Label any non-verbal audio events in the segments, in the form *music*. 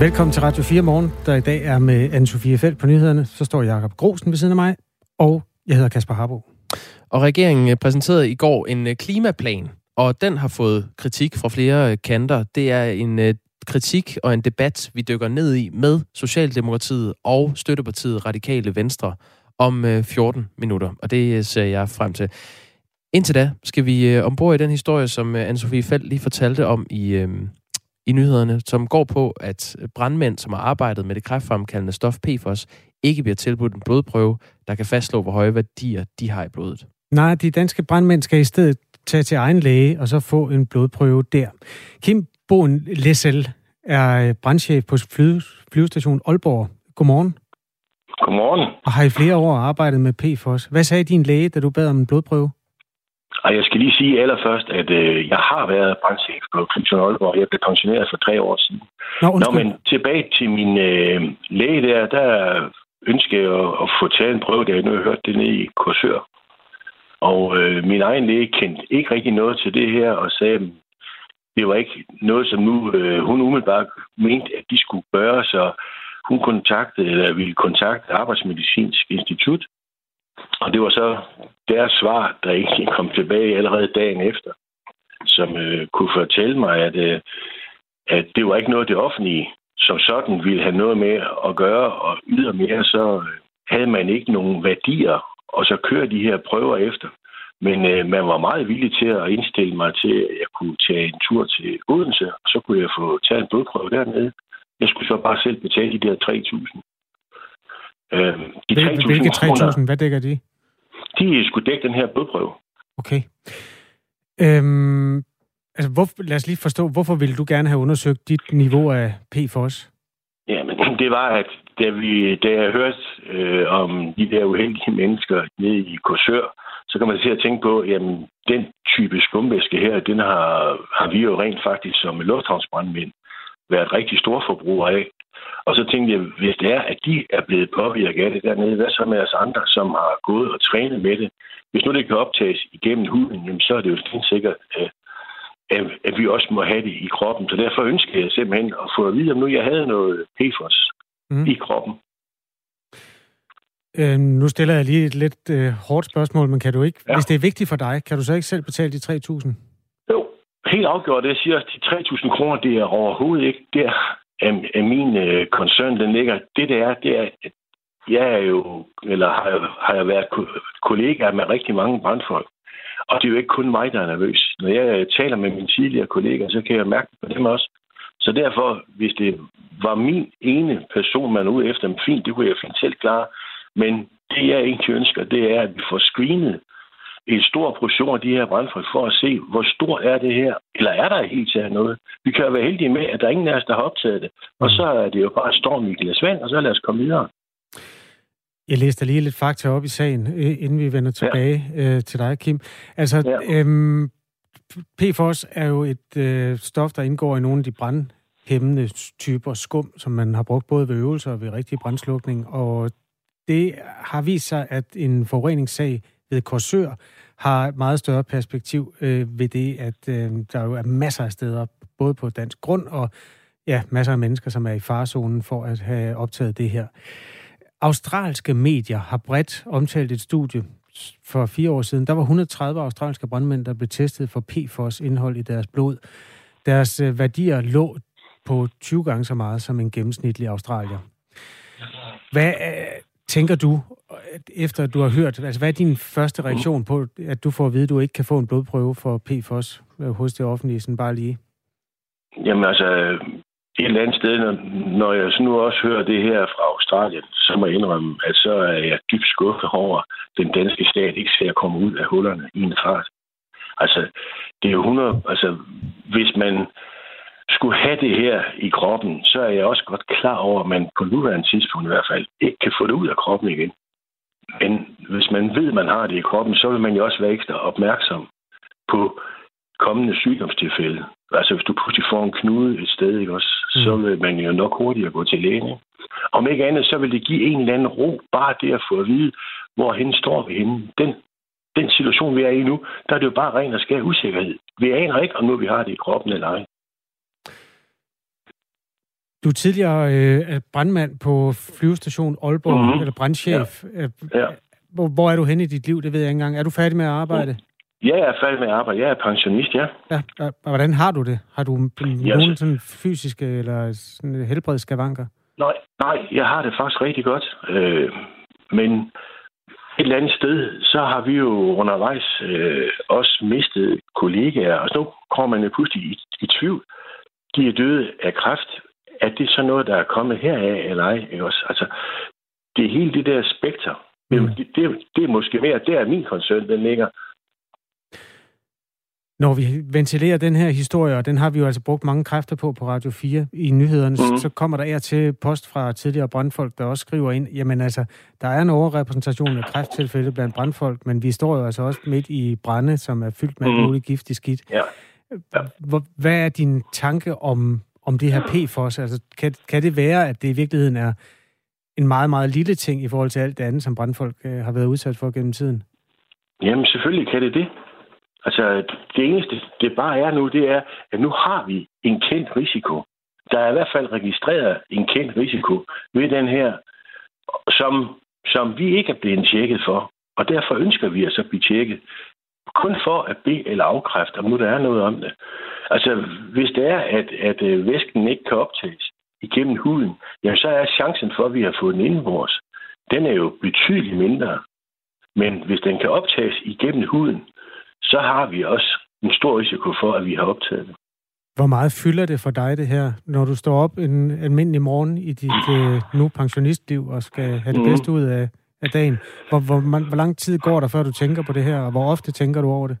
Velkommen til Radio 4 Morgen, der i dag er med Anne-Sophie Felt på nyhederne. Så står Jakob Grosen ved siden af mig, og jeg hedder Kasper Harbo. Og regeringen øh, præsenterede i går en øh, klimaplan, og den har fået kritik fra flere øh, kanter. Det er en kritik og en debat, vi dykker ned i med Socialdemokratiet og støttepartiet Radikale Venstre om 14 minutter, og det ser jeg frem til. Indtil da skal vi ombord i den historie, som Anne-Sophie Felt lige fortalte om i, i nyhederne, som går på, at brandmænd, som har arbejdet med det kræftfremkaldende stof PFOS, ikke bliver tilbudt en blodprøve, der kan fastslå, hvor høje værdier de har i blodet. Nej, de danske brandmænd skal i stedet tage til egen læge og så få en blodprøve der. Kim Boen Lessel er brandchef på fly, flyvestation Aalborg. Godmorgen. Godmorgen. Og har i flere år arbejdet med PFOS. Hvad sagde din læge, da du bad om en blodprøve? Og jeg skal lige sige allerførst, at øh, jeg har været brandchef på Flyvestation Aalborg. Jeg blev pensioneret for tre år siden. Nå, Nå men tilbage til min øh, læge der, der ønskede jeg at, at få taget en prøve, der jeg nu har hørt det nede i Korsør. Og øh, min egen læge kendte ikke rigtig noget til det her, og sagde, at det var ikke noget, som nu øh, hun umiddelbart mente, at de skulle gøre, så hun kontaktede, eller ville kontakte Arbejdsmedicinsk Institut. Og det var så deres svar, der egentlig *laughs* kom tilbage allerede dagen efter, som øh, kunne fortælle mig, at, øh, at det var ikke noget, det offentlige som sådan ville have noget med at gøre, og ydermere så øh, havde man ikke nogen værdier og så køre de her prøver efter. Men øh, man var meget villig til at indstille mig til, at jeg kunne tage en tur til Odense, og så kunne jeg få taget en blodprøve dernede. Jeg skulle så bare selv betale de der 3.000. Øh, de 3.000 Hvilke 3.000? Hvad dækker de? De skulle dække den her blodprøve. Okay. Øhm, altså, hvor, lad os lige forstå, hvorfor ville du gerne have undersøgt dit niveau af PFOS? Jamen, *laughs* det var, at da, vi, da jeg hørte øh, om de der uheldige mennesker nede i Korsør, så kan man se at tænke på, at den type skumvæske her, den har, har vi jo rent faktisk som lufthavnsbrandmænd været rigtig store forbrugere af. Og så tænkte jeg, hvis det er, at de er blevet påvirket af det dernede, hvad så med os andre, som har gået og trænet med det? Hvis nu det kan optages igennem huden, jamen, så er det jo sikkert, at, at vi også må have det i kroppen. Så derfor ønsker jeg simpelthen at få at vide, om nu jeg havde noget PFOS mm. i kroppen. Øh, nu stiller jeg lige et lidt øh, hårdt spørgsmål, men kan du ikke, ja. hvis det er vigtigt for dig, kan du så ikke selv betale de 3.000? Jo, helt afgjort. Det siger, at de 3.000 kroner, det er overhovedet ikke der, af, af min øh, koncern, den ligger. Det, det er, det er, at jeg er jo, eller har, har jeg været kollega med rigtig mange brandfolk. Og det er jo ikke kun mig, der er nervøs. Når jeg øh, taler med mine tidligere kolleger, så kan jeg mærke på dem også. Så derfor, hvis det var min ene person, man er ude efter, fint, det kunne jeg fint selv klare. Men det, jeg egentlig ønsker, det er, at vi får screenet en stor portion af de her brandfolk for at se, hvor stort er det her, eller er der helt taget noget. Vi kan jo være heldige med, at der er ingen af os, der har optaget det. Og så er det jo bare storm i glas vand, og så lad os komme videre. Jeg læste lige lidt fakta op i sagen, øh, inden vi vender tilbage ja. øh, til dig, Kim. Altså, ja. øhm, PFOS er jo et øh, stof, der indgår i nogle af de brandhæmmende typer skum, som man har brugt både ved øvelser og ved rigtig brandslukning. Og det har vist sig, at en forureningssag ved Korsør har et meget større perspektiv øh, ved det, at øh, der jo er masser af steder, både på dansk grund og ja, masser af mennesker, som er i farzonen for at have optaget det her. Australske medier har bredt omtalt et studie for fire år siden. Der var 130 australske brandmænd, der blev testet for PFOS indhold i deres blod. Deres øh, værdier lå på 20 gange så meget som en gennemsnitlig australier. Hvad øh, tænker du, Øh, efter at du har hørt, altså hvad er din første reaktion på, at du får at vide, at du ikke kan få en blodprøve for PFOS øh, hos det offentlige, sådan bare lige? Jamen altså, et eller andet sted, når, når jeg så nu også hører det her fra Australien, så må jeg indrømme, at så er jeg dybt skuffet over, at den danske stat ikke ser at komme ud af hullerne i en fart. Altså, det er jo 100... Altså, hvis man skulle have det her i kroppen, så er jeg også godt klar over, at man på nuværende tidspunkt i hvert fald ikke kan få det ud af kroppen igen. Men hvis man ved, at man har det i kroppen, så vil man jo også være ekstra opmærksom på kommende sygdomstilfælde. Altså hvis du pludselig får en knude et sted, ikke også, mm. så vil man jo nok hurtigere gå til lægen. Ikke? Om ikke andet, så vil det give en eller anden ro, bare det at få at vide, hvor hen står vi henne. Den, den situation, vi er i nu, der er det jo bare ren og skær usikkerhed. Vi aner ikke, om nu vi har det i kroppen eller ej. Du er tidligere øh, brandmand på flyvestation Aalborg, mm-hmm. eller brandchef. Ja. Øh, ja. Hvor, hvor er du henne i dit liv? Det ved jeg ikke engang. Er du færdig med at arbejde? Ja, jeg er færdig med at arbejde. Jeg er pensionist, ja. ja og hvordan har du det? Har du nogen sådan fysiske eller sådan helbredsskavanker? Nej, nej, jeg har det faktisk rigtig godt. Øh, men et eller andet sted, så har vi jo undervejs øh, også mistet kollegaer, og så kommer man pludselig i, i tvivl. De er døde af kræft. Er det så noget, der er kommet heraf, eller ej? Ikke også? Altså, det er hele det der spekter. Mm. Det, det, det er måske mere, der er min koncern, den ligger. Når vi ventilerer den her historie, og den har vi jo altså brugt mange kræfter på på Radio 4 i nyhederne, mm. så kommer der er til post fra tidligere brandfolk, der også skriver ind, jamen altså, der er en overrepræsentation af kræfttilfælde blandt brandfolk, men vi står jo altså også midt i brænde, som er fyldt med mm. muligt giftig skidt. Ja. Ja. Hvad er din tanke om, om det her PFOS? Altså, kan, kan det være, at det i virkeligheden er en meget, meget lille ting i forhold til alt det andet, som brandfolk øh, har været udsat for gennem tiden? Jamen, selvfølgelig kan det det. Altså, det eneste, det bare er nu, det er, at nu har vi en kendt risiko. Der er i hvert fald registreret en kendt risiko ved den her, som, som vi ikke er blevet tjekket for. Og derfor ønsker vi at blive tjekket. Kun for at bede eller afkræfte, om nu der er noget om det. Altså, hvis det er, at, at øh, væsken ikke kan optages igennem huden, jamen så er chancen for, at vi har fået den indenbords, den er jo betydeligt mindre. Men hvis den kan optages igennem huden, så har vi også en stor risiko for, at vi har optaget det. Hvor meget fylder det for dig, det her, når du står op en almindelig morgen i dit *clears throat* øh, nu pensionistliv og skal have det mm. bedste ud af, af dagen? Hvor, hvor, man, hvor lang tid går der, før du tænker på det her, og hvor ofte tænker du over det?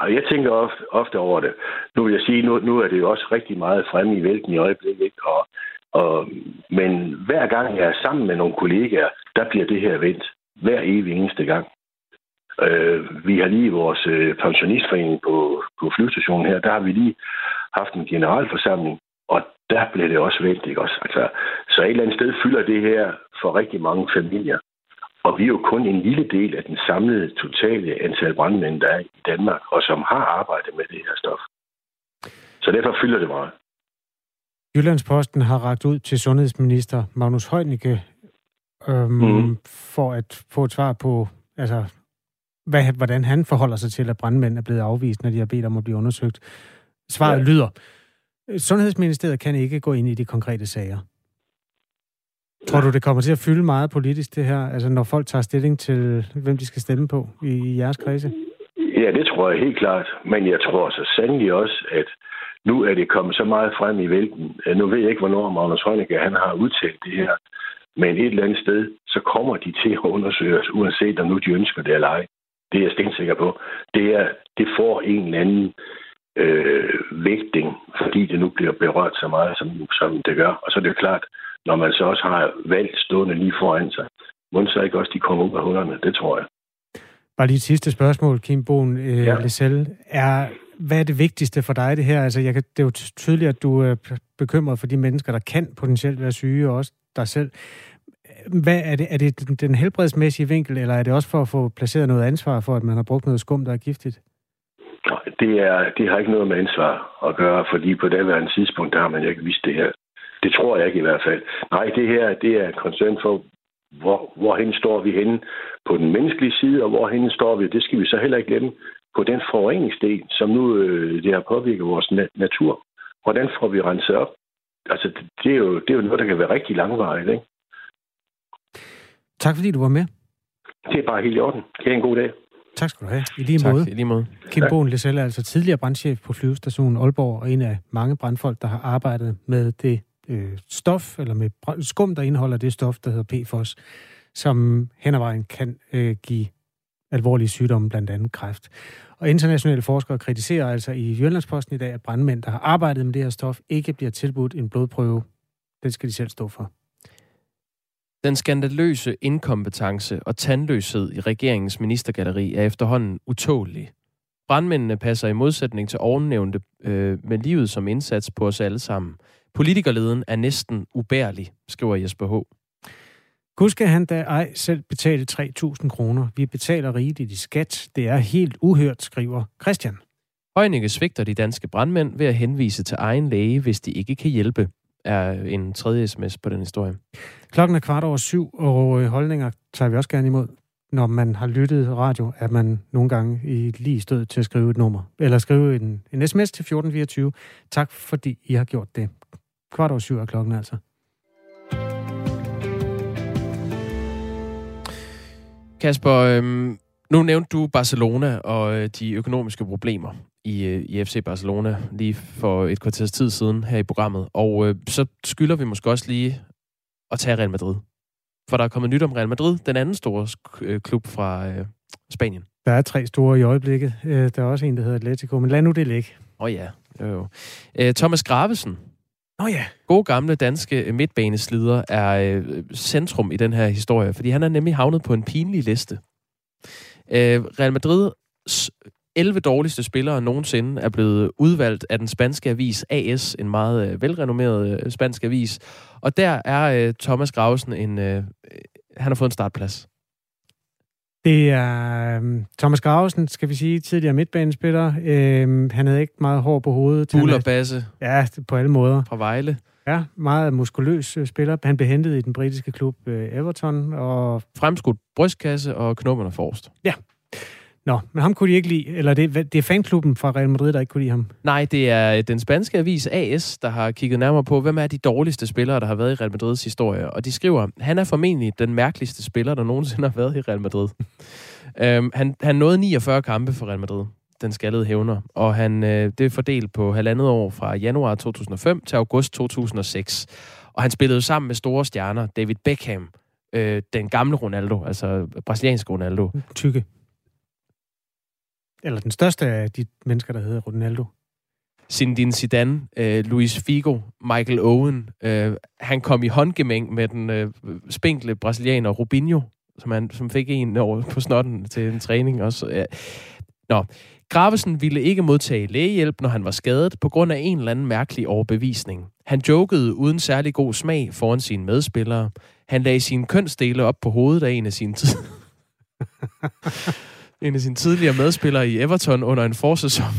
Jeg tænker ofte, ofte over det. Nu vil jeg sige, nu, nu er det jo også rigtig meget fremme i vælten i øjeblikket, og, og, men hver gang jeg er sammen med nogle kollegaer, der bliver det her vendt. Hver evig eneste gang. Øh, vi har lige vores øh, pensionistforening på, på flyvestationen her, der har vi lige haft en generalforsamling, og der bliver det også vendt, ikke også? Altså, så et eller andet sted fylder det her for rigtig mange familier. Og vi er jo kun en lille del af den samlede totale antal brandmænd, der er i Danmark, og som har arbejdet med det her stof. Så derfor fylder det meget. Jyllandsposten har ragt ud til sundhedsminister Magnus Heunicke øhm, mm. for at få et svar på, altså hvad, hvordan han forholder sig til, at brandmænd er blevet afvist, når de har bedt om at blive undersøgt. Svaret ja. lyder, Sundhedsministeriet kan ikke gå ind i de konkrete sager. Tror du, det kommer til at fylde meget politisk, det her? Altså, når folk tager stilling til, hvem de skal stemme på i, i jeres kredse? Ja, det tror jeg helt klart. Men jeg tror så sandelig også, at nu er det kommet så meget frem i vælten. Nu ved jeg ikke, hvornår Magnus Heunicke, han har udtalt det her. Men et eller andet sted, så kommer de til at undersøge os, uanset om nu de ønsker det eller ej. Det er jeg stensikker på. Det, er, det får en eller anden øh, vægtning, fordi det nu bliver berørt så meget, som, som det gør. Og så er det klart, når man så også har valgt stående lige foran sig, må så ikke også de kommer ud af hullerne? Det tror jeg. Bare lige et sidste spørgsmål, Kim Bohn øh, ja. Lissel. Er, hvad er det vigtigste for dig, det her? Altså, jeg kan, det er jo tydeligt, at du er bekymret for de mennesker, der kan potentielt være syge, og også dig selv hvad er det? Er det den helbredsmæssige vinkel, eller er det også for at få placeret noget ansvar for, at man har brugt noget skum, der er giftigt? Det, er, det har ikke noget med ansvar at gøre, fordi på daværende tidspunkt, der har man ikke vidst det her. Det tror jeg ikke i hvert fald. Nej, det her det er en koncern for, hvor, hvorhen står vi henne på den menneskelige side, og hvorhen står vi, det skal vi så heller ikke glemme, på den forureningsdel, som nu øh, det har påvirket vores na- natur. Hvordan får vi renset op? Altså, det, det, er jo, det er jo noget, der kan være rigtig langvarigt, ikke? Tak fordi du var med. Det er bare helt i orden. Det er en god dag. Tak skal du have. I lige tak, måde. I lige måde. Kim Bohn Lisselle er altså tidligere brandchef på flyvestationen Aalborg, og en af mange brandfolk, der har arbejdet med det øh, stof, eller med skum, der indeholder det stof, der hedder PFOS, som hen ad vejen kan øh, give alvorlige sygdomme, blandt andet kræft. Og internationale forskere kritiserer altså i Jyllandsposten i dag, at brandmænd, der har arbejdet med det her stof, ikke bliver tilbudt en blodprøve. Den skal de selv stå for. Den skandaløse inkompetence og tandløshed i regeringens ministergalleri er efterhånden utålig. Brandmændene passer i modsætning til ovennævnte øh, med livet som indsats på os alle sammen. Politikerleden er næsten ubærlig, skriver Jesper H. Gud skal han da ej selv betale 3.000 kroner. Vi betaler rigeligt i skat. Det er helt uhørt, skriver Christian. Højninge svigter de danske brandmænd ved at henvise til egen læge, hvis de ikke kan hjælpe. er en tredje sms på den historie. Klokken er kvart over syv, og holdninger tager vi også gerne imod. Når man har lyttet radio, er man nogle gange i lige stød til at skrive et nummer. Eller skrive en, en sms til 1424. Tak fordi I har gjort det. Kvart over syv er klokken altså. Kasper, øhm, nu nævnte du Barcelona og øh, de økonomiske problemer i, øh, i FC Barcelona lige for et kvarters tid siden her i programmet. Og øh, så skylder vi måske også lige at tage Real Madrid. For der er kommet nyt om Real Madrid, den anden store øh, klub fra øh, Spanien. Der er tre store i øjeblikket. Øh, der er også en, der hedder Atletico, men lad nu det ligge. Åh oh, ja, jo, jo. Øh, Thomas Gravesen, Nå oh, ja. God gamle danske midtbaneslider er øh, centrum i den her historie, fordi han er nemlig havnet på en pinlig liste. Øh, Real Madrids 11 dårligste spillere nogensinde er blevet udvalgt af den spanske avis AS, en meget øh, velrenommeret øh, spansk avis. Og der er øh, Thomas Grausen en... Øh, han har fået en startplads. Det er um, Thomas Grausen, skal vi sige, tidligere midtbanespiller. Uh, han havde ikke meget hår på hovedet. Bull og basse. Ja, på alle måder. Fra Vejle. Ja, meget muskuløs uh, spiller. Han blev hentet i den britiske klub uh, Everton. Og... Fremskudt brystkasse og knopperne forrest. Ja, Nå, men ham kunne de ikke lide, eller det, det er fanklubben fra Real Madrid, der ikke kunne lide ham? Nej, det er den spanske avis AS, der har kigget nærmere på, hvem er de dårligste spillere, der har været i Real Madrids historie. Og de skriver, han er formentlig den mærkeligste spiller, der nogensinde har været i Real Madrid. *laughs* øhm, han, han nåede 49 kampe for Real Madrid, den skaldede hævner, og han, øh, det er fordelt på halvandet år fra januar 2005 til august 2006. Og han spillede sammen med store stjerner, David Beckham, øh, den gamle Ronaldo, altså brasilianske Ronaldo. Tykke. Eller den største af de mennesker, der hedder Ronaldo. Zinedine Zidane, øh, Luis Figo, Michael Owen. Øh, han kom i håndgemæng med den øh, spinkle brasilianer Rubinho, som, han, som fik en over på snotten til en træning også. Ja. Nå, Gravesen ville ikke modtage lægehjælp, når han var skadet, på grund af en eller anden mærkelig overbevisning. Han jokede uden særlig god smag foran sine medspillere. Han lagde sine kønsdele op på hovedet af en af sine *laughs* tid en af sine tidligere medspillere i Everton under en forsæson.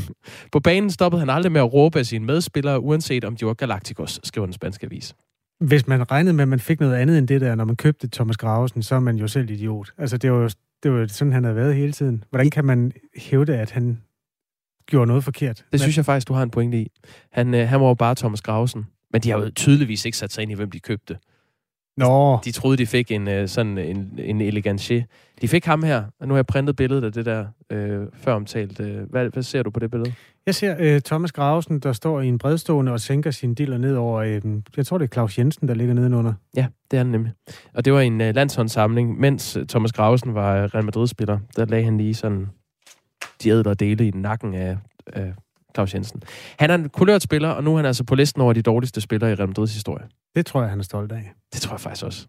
På banen stoppede han aldrig med at råbe af sine medspillere, uanset om de var Galacticos, skriver den spanske avis. Hvis man regnede med, at man fik noget andet end det der, når man købte Thomas Gravesen, så er man jo selv idiot. Altså, det var jo det var sådan, han havde været hele tiden. Hvordan kan man hævde, at han gjorde noget forkert? Det synes jeg faktisk, du har en pointe i. Han, øh, han var jo bare Thomas Gravesen. Men de har jo tydeligvis ikke sat sig ind i, hvem de købte. Nå. De troede, de fik en øh, sådan en, en elegancier. De fik ham her, og nu har jeg printet billedet af det der øh, før omtalt. Øh, hvad, hvad ser du på det billede? Jeg ser øh, Thomas Gravesen, der står i en bredstående og sænker sin diller ned over, øh, jeg tror det er Claus Jensen, der ligger nedenunder. Ja, det er han nemlig. Og det var en øh, landshåndssamling, mens øh, Thomas Gravesen var øh, Real Madrid-spiller. Der lagde han lige sådan de ædler dele i nakken af, af Claus Jensen. Han er en kulørt spiller, og nu er han altså på listen over de dårligste spillere i Real Madrids historie. Det tror jeg, han er stolt af. Det tror jeg faktisk også.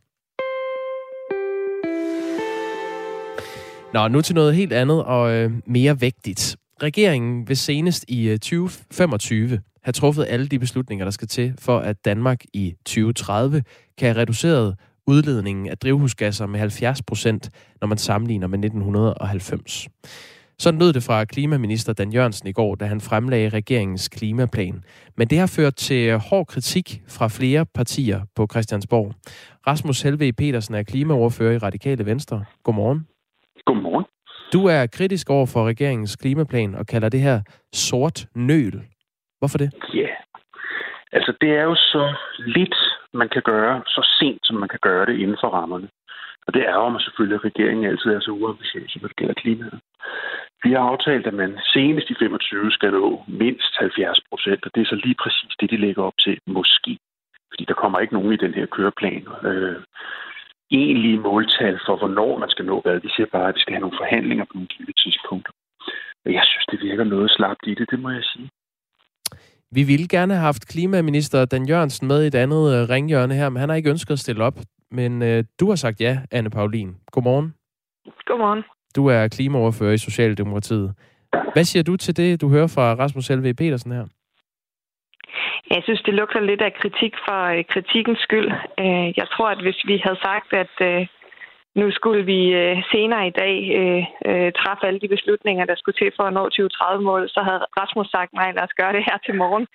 Nå, nu til noget helt andet og øh, mere vægtigt. Regeringen vil senest i øh, 2025 have truffet alle de beslutninger, der skal til, for at Danmark i 2030 kan have reduceret udledningen af drivhusgasser med 70 procent, når man sammenligner med 1990. Sådan lød det fra klimaminister Dan Jørgensen i går, da han fremlagde regeringens klimaplan. Men det har ført til hård kritik fra flere partier på Christiansborg. Rasmus Helve Petersen er klimaordfører i Radikale Venstre. Godmorgen. Godmorgen. Du er kritisk over for regeringens klimaplan og kalder det her sort nøl. Hvorfor det? Ja, yeah. altså det er jo så lidt, man kan gøre, så sent som man kan gøre det inden for rammerne. Og det ærger mig selvfølgelig, at regeringen altid er så uambitiøs, når det gælder klimaet. Vi har aftalt, at man senest i 25 skal nå mindst 70 procent, og det er så lige præcis det, de lægger op til, måske. Fordi der kommer ikke nogen i den her køreplan. Øh, egentlige måltal for, hvornår man skal nå hvad. De siger bare, at vi skal have nogle forhandlinger på nogle givet tidspunkter. Og jeg synes, det virker noget slapt i det, det må jeg sige. Vi ville gerne have haft klimaminister Dan Jørgensen med i et andet øh, ringhjørne her, men han har ikke ønsket at stille op. Men øh, du har sagt ja, Anne Paulin. Godmorgen. Godmorgen. Du er klimaoverfører i Socialdemokratiet. Hvad siger du til det, du hører fra Rasmus L.V. Petersen her? Jeg synes, det lugter lidt af kritik for øh, kritikkens skyld. Øh, jeg tror, at hvis vi havde sagt, at øh, nu skulle vi senere i dag træffe alle de beslutninger, der skulle til for at nå 2030-målet, så havde Rasmus sagt, nej, lad os gøre det her til morgen.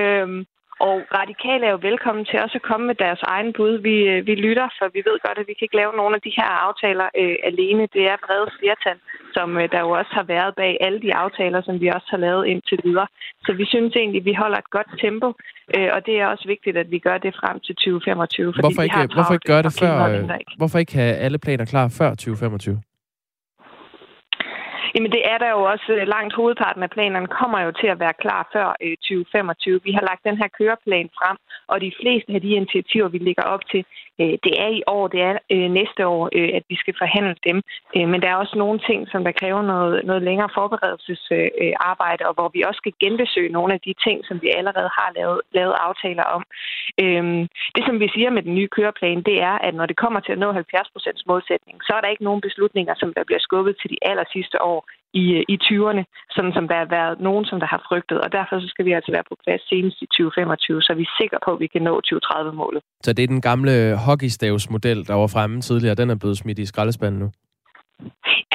Øhm, Og radikale er jo velkommen til også at komme med deres egen bud. Vi, øh, vi lytter, for vi ved godt, at vi kan ikke lave nogle af de her aftaler øh, alene. Det er brede flertal, som øh, der jo også har været bag alle de aftaler, som vi også har lavet indtil videre. Så vi synes egentlig, at vi holder et godt tempo, øh, og det er også vigtigt, at vi gør det frem til 2025. Fordi hvorfor ikke, hvorfor ikke gøre det før? Hvorfor ikke have alle planer klar før 2025? Jamen det er der jo også øh, langt hovedparten af planerne kommer jo til at være klar før øh, 2025. Vi har lagt den her køreplan frem, og de fleste af de initiativer, vi ligger op til, Øh, det er i år, det er øh, næste år, øh, at vi skal forhandle dem. Men der er også nogle ting, som der kræver noget, noget længere forberedelsesarbejde, og hvor vi også skal genbesøge nogle af de ting, som vi allerede har lavet, lavet aftaler om. Det, som vi siger med den nye køreplan, det er, at når det kommer til at nå 70% målsætning, så er der ikke nogen beslutninger, som der bliver skubbet til de aller sidste år i, øh, i 20'erne, sådan som der har været nogen, som der har frygtet. Og derfor så skal vi altså være på plads senest i 2025, så vi er sikre på, at vi kan nå 2030-målet. Så det er den gamle hockeystavsmodel, der var fremme tidligere, den er blevet smidt i skraldespanden nu?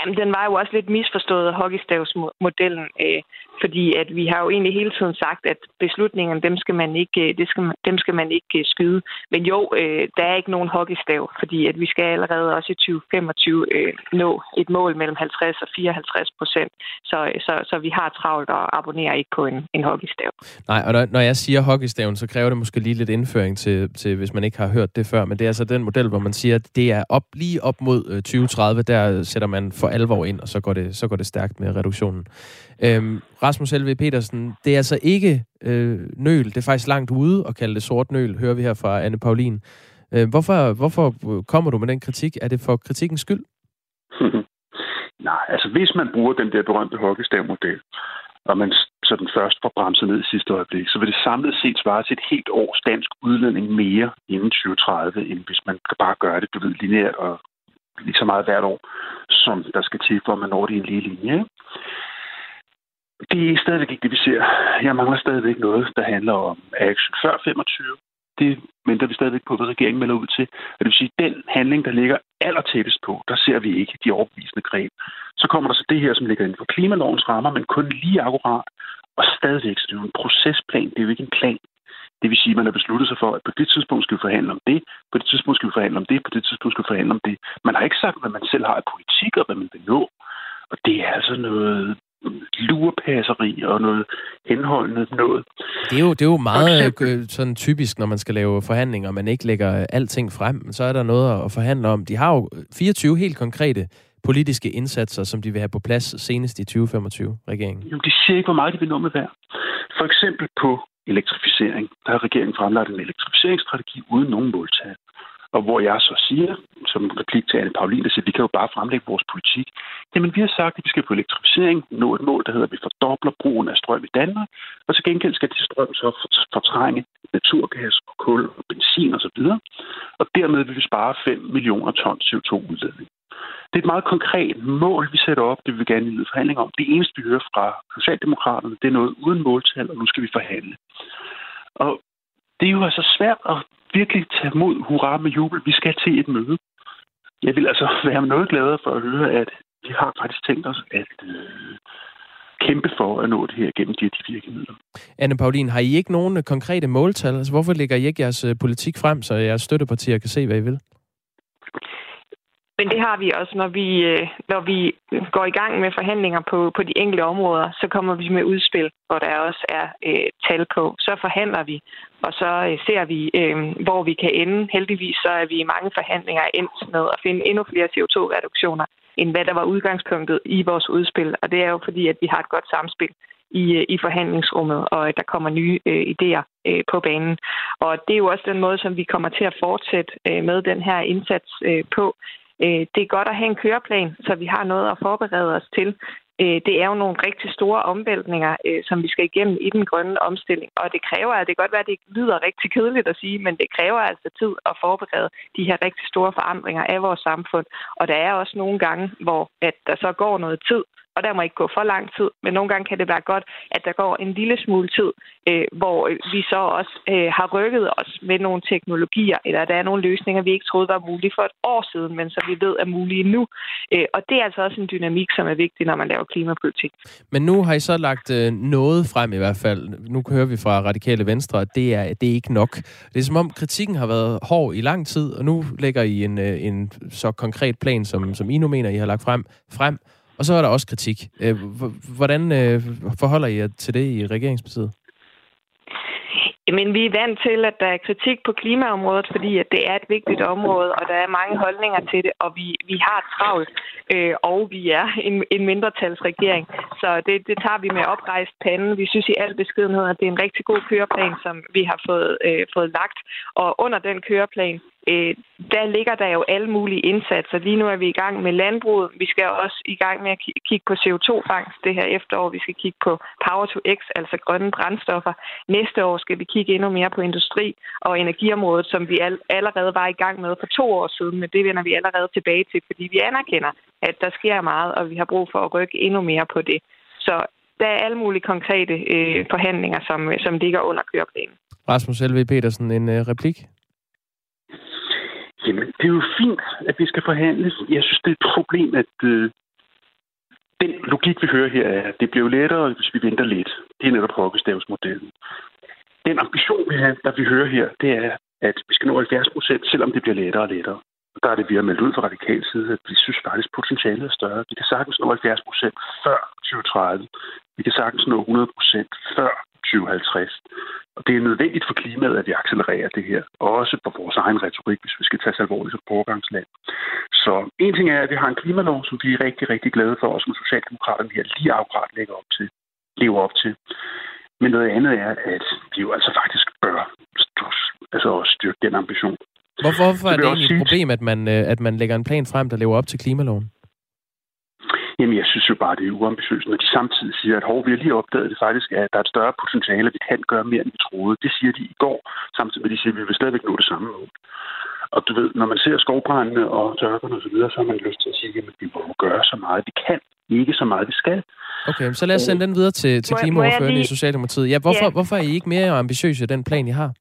Jamen, den var jo også lidt misforstået, hockeystavsmodellen, øh, fordi at vi har jo egentlig hele tiden sagt, at beslutningerne, dem skal man ikke, øh, det skal, dem skal man ikke øh, skyde. Men jo, øh, der er ikke nogen hockeystav, fordi at vi skal allerede også i 2025 øh, nå et mål mellem 50 og 54 procent. Så, så, så vi har travlt og abonnerer ikke på en, en hockeystav. Nej, og når jeg siger hockeystaven, så kræver det måske lige lidt indføring til, til, hvis man ikke har hørt det før. Men det er altså den model, hvor man siger, at det er op, lige op mod øh, 2030, der sætter man for alvor ind, og så går det, så går det stærkt med reduktionen. Øhm, Rasmus Helve Petersen, det er altså ikke øh, nøl, det er faktisk langt ude at kalde det sort nøl, hører vi her fra Anne Paulin. Øh, hvorfor, hvorfor øh, kommer du med den kritik? Er det for kritikkens skyld? *laughs* Nej, altså hvis man bruger den der berømte hockeystavmodel, og man så den først får bremset ned i sidste øjeblik, så vil det samlet set svare til et helt års dansk udledning mere inden 2030, end hvis man bare gør det, du ved, lineært og lige så meget hvert år, som der skal til, for at man når det i en lige linje. Det er stadigvæk ikke det, vi ser. Jeg mangler stadigvæk noget, der handler om action før 25. Det venter vi stadigvæk på, hvad regeringen melder ud til. Og det vil sige, at den handling, der ligger allertættest på, der ser vi ikke de overbevisende greb. Så kommer der så det her, som ligger inden for klimalovens rammer, men kun lige akkurat. Og stadigvæk, så det er jo en procesplan, det er jo ikke en plan. Det vil sige, at man har besluttet sig for, at på det tidspunkt skal vi forhandle om det, på det tidspunkt skal vi forhandle om det, på det tidspunkt skal vi forhandle om det. Man har ikke sagt, hvad man selv har af politik og hvad man vil nå. Og det er altså noget lurepasseri og noget henholdende noget. Det er jo, det er jo meget eksempel, sådan typisk, når man skal lave forhandlinger, man ikke lægger alting frem, så er der noget at forhandle om. De har jo 24 helt konkrete politiske indsatser, som de vil have på plads senest i 2025, regeringen. Jamen, de siger ikke, hvor meget de vil nå med hver. For eksempel på elektrificering. Der har regeringen fremlagt en elektrificeringsstrategi uden nogen måltal. Og hvor jeg så siger, som replik til Anne Paulin, at vi kan jo bare fremlægge vores politik. Jamen, vi har sagt, at vi skal på elektrificering nå et mål, der hedder, at vi fordobler brugen af strøm i Danmark, og til gengæld skal det strøm så fortrænge naturgas og kul og benzin osv. Og, så videre. og dermed vil vi spare 5 millioner ton CO2-udledning. Det er et meget konkret mål, vi sætter op. Det vil vi gerne lide forhandlinger om. Det eneste, vi hører fra Socialdemokraterne, det er noget uden måltal, og nu skal vi forhandle. Og det er jo altså svært at virkelig tage mod hurra med jubel. Vi skal til et møde. Jeg vil altså *laughs* være noget gladere for at høre, at vi har faktisk tænkt os at øh, kæmpe for at nå det her gennem de her virkemidler. Anne Paulin, har I ikke nogen konkrete måltal? Altså, hvorfor lægger I ikke jeres øh, politik frem, så jeres støttepartier kan se, hvad I vil? Men det har vi også, når vi, øh, når vi går i gang med forhandlinger på, på de enkelte områder, så kommer vi med udspil, hvor der også er øh, tal på. Så forhandler vi, og så øh, ser vi, øh, hvor vi kan ende. Heldigvis så er vi i mange forhandlinger endt med at finde endnu flere CO2-reduktioner, end hvad der var udgangspunktet i vores udspil. Og det er jo fordi, at vi har et godt samspil i, øh, i forhandlingsrummet, og at der kommer nye øh, idéer øh, på banen. Og det er jo også den måde, som vi kommer til at fortsætte øh, med den her indsats øh, på. Øh, det er godt at have en køreplan, så vi har noget at forberede os til. Øh, det er jo nogle rigtig store omvæltninger, øh, som vi skal igennem i den grønne omstilling. Og det kræver, at det kan godt være, at det lyder rigtig kedeligt at sige, men det kræver altså tid at forberede de her rigtig store forandringer af vores samfund. Og der er også nogle gange, hvor at der så går noget tid, og der må ikke gå for lang tid, men nogle gange kan det være godt, at der går en lille smule tid, øh, hvor øh, vi så også øh, har rykket os med nogle teknologier, eller der er nogle løsninger, vi ikke troede var mulige for et år siden, men som vi ved er mulige nu. Øh, og det er altså også en dynamik, som er vigtig, når man laver klimapolitik. Men nu har I så lagt øh, noget frem i hvert fald. Nu hører vi fra Radikale Venstre, at det er, det er ikke nok. Det er som om kritikken har været hård i lang tid, og nu lægger I en, øh, en så konkret plan, som, som I nu mener, I har lagt frem, frem. Og så er der også kritik. Øh, hvordan øh, forholder I jer til det i regeringspartiet? Jamen, vi er vant til, at der er kritik på klimaområdet, fordi at det er et vigtigt område, og der er mange holdninger til det, og vi, vi har travlt, øh, og vi er en, en mindretalsregering. Så det, det tager vi med oprejst pande. Vi synes i al beskedenhed, at det er en rigtig god køreplan, som vi har fået, øh, fået lagt. Og under den køreplan, øh, der ligger der jo alle mulige indsatser. Lige nu er vi i gang med landbruget. Vi skal også i gang med at kigge på CO2-fangst det her efterår. Vi skal kigge på Power to X, altså grønne brændstoffer. Næste år skal vi kigge endnu mere på industri og energiområdet, som vi allerede var i gang med for to år siden, men det vender vi allerede tilbage til, fordi vi anerkender, at der sker meget, og vi har brug for at rykke endnu mere på det. Så der er alle mulige konkrete øh, forhandlinger, som, øh, som ligger under køreplanen. Rasmus L.V. Petersen, en øh, replik? Jamen, det er jo fint, at vi skal forhandle. Jeg synes, det er et problem, at øh, den logik, vi hører her, er, at det bliver lettere, hvis vi venter lidt. Det er netop hockeystavsmodellen. Den ambition, vi har, der vi hører her, det er, at vi skal nå 70 procent, selvom det bliver lettere og lettere. Og der er det, vi har meldt ud fra radikal side, at vi synes faktisk, at potentialet er større. Vi kan sagtens nå 70 procent før 2030. Vi kan sagtens nå 100 procent før 2050. Og det er nødvendigt for klimaet, at vi accelererer det her. Også for vores egen retorik, hvis vi skal tage alvorligt som pågangsland. Så en ting er, at vi har en klimalov, som vi er rigtig, rigtig glade for, og som Socialdemokraterne her lige afgrædt lægger op til, lever op til. Men noget andet er, at vi jo altså faktisk bør altså styrke den ambition. Hvorfor, hvorfor er det egentlig et problem, at man, øh, at man lægger en plan frem, der lever op til klimaloven? Jamen, jeg synes jo bare, det er uambitiøst, når de samtidig siger, at hov, vi har lige opdaget det faktisk, at der er et større potentiale, at vi kan gøre mere, end vi troede. Det siger de i går, samtidig med, at de siger, at vi vil stadigvæk nå det samme mål. Og du ved, når man ser skovbrændene og tørkerne osv., så, så har man lyst til at sige, at vi må gøre så meget, vi kan. Ikke så meget, vi skal. Okay, så lad os sende den videre til, til klimaoverførende lige... i Socialdemokratiet. Ja, hvorfor, yeah. hvorfor er I ikke mere ambitiøse i den plan, I har?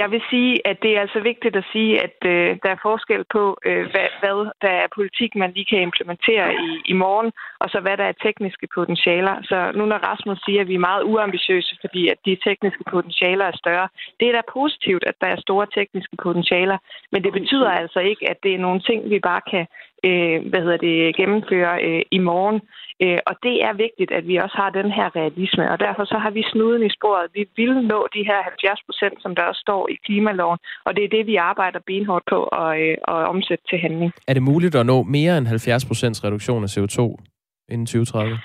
Jeg vil sige, at det er altså vigtigt at sige, at øh, der er forskel på, øh, hvad, hvad der er politik, man lige kan implementere i, i morgen, og så hvad der er tekniske potentialer. Så nu når Rasmus siger, at vi er meget uambitiøse, fordi at de tekniske potentialer er større, det er da positivt, at der er store tekniske potentialer, men det betyder altså ikke, at det er nogle ting, vi bare kan øh, hvad hedder det, gennemføre øh, i morgen. Øh, og det er vigtigt, at vi også har den her realisme, og derfor så har vi snuden i sporet. Vi vil nå de her 70 procent, som der også står i klimaloven, og det er det, vi arbejder benhårdt på at, øh, at omsætte til handling. Er det muligt at nå mere end 70 procents reduktion af CO2 inden 2030?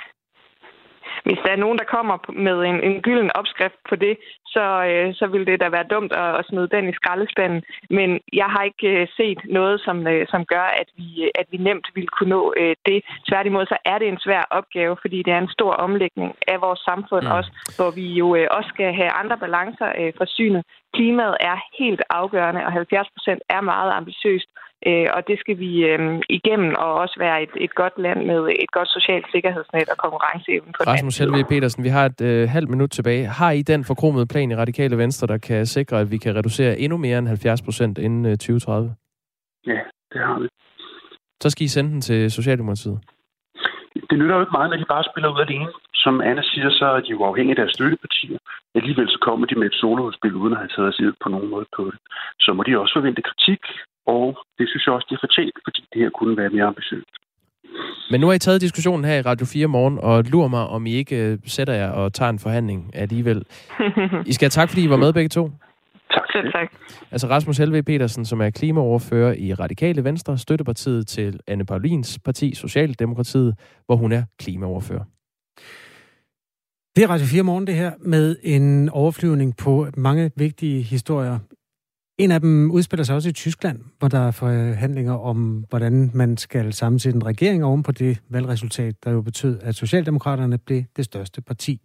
Hvis der er nogen, der kommer med en, en gylden opskrift på det, så, øh, så vil det da være dumt at, at smide den i skraldespanden. Men jeg har ikke øh, set noget, som, øh, som gør, at vi, at vi nemt vil kunne nå øh, det. Tværtimod så er det en svær opgave, fordi det er en stor omlægning af vores samfund mm. også, hvor vi jo øh, også skal have andre balancer øh, forsynet. Klimaet er helt afgørende, og 70 procent er meget ambitiøst. Øh, og det skal vi øh, igennem og også være et, et godt land med et godt socialt sikkerhedsnet og konkurrenceevne på Rasmus Helve Petersen, vi har et øh, halvt minut tilbage. Har I den forkromede plan i Radikale Venstre, der kan sikre, at vi kan reducere endnu mere end 70 procent inden øh, 2030? Ja, det har vi. Så skal I sende den til Socialdemokratiet. Det nytter jo ikke meget, når de bare spiller ud alene. Som Anna siger, så er de jo afhængige af deres støttepartier. Alligevel så kommer de med et soloudspil, uden at have taget sig på nogen måde på det. Så må de også forvente kritik, og det synes jeg også, de har fortjent, fordi det her kunne være mere ambitiøst. Men nu har I taget diskussionen her i Radio 4 morgen, og lurer mig, om I ikke øh, sætter jer og tager en forhandling alligevel. *laughs* I skal have tak, fordi I var med begge to. Tak. Selv tak. Altså Rasmus Helve Petersen, som er klimaoverfører i Radikale Venstre, støttepartiet til Anne Paulins parti, Socialdemokratiet, hvor hun er klimaoverfører. Det er Radio 4 morgen, det her, med en overflyvning på mange vigtige historier en af dem udspiller sig også i Tyskland, hvor der er forhandlinger om, hvordan man skal sammensætte en regering oven på det valgresultat, der jo betød, at Socialdemokraterne blev det største parti.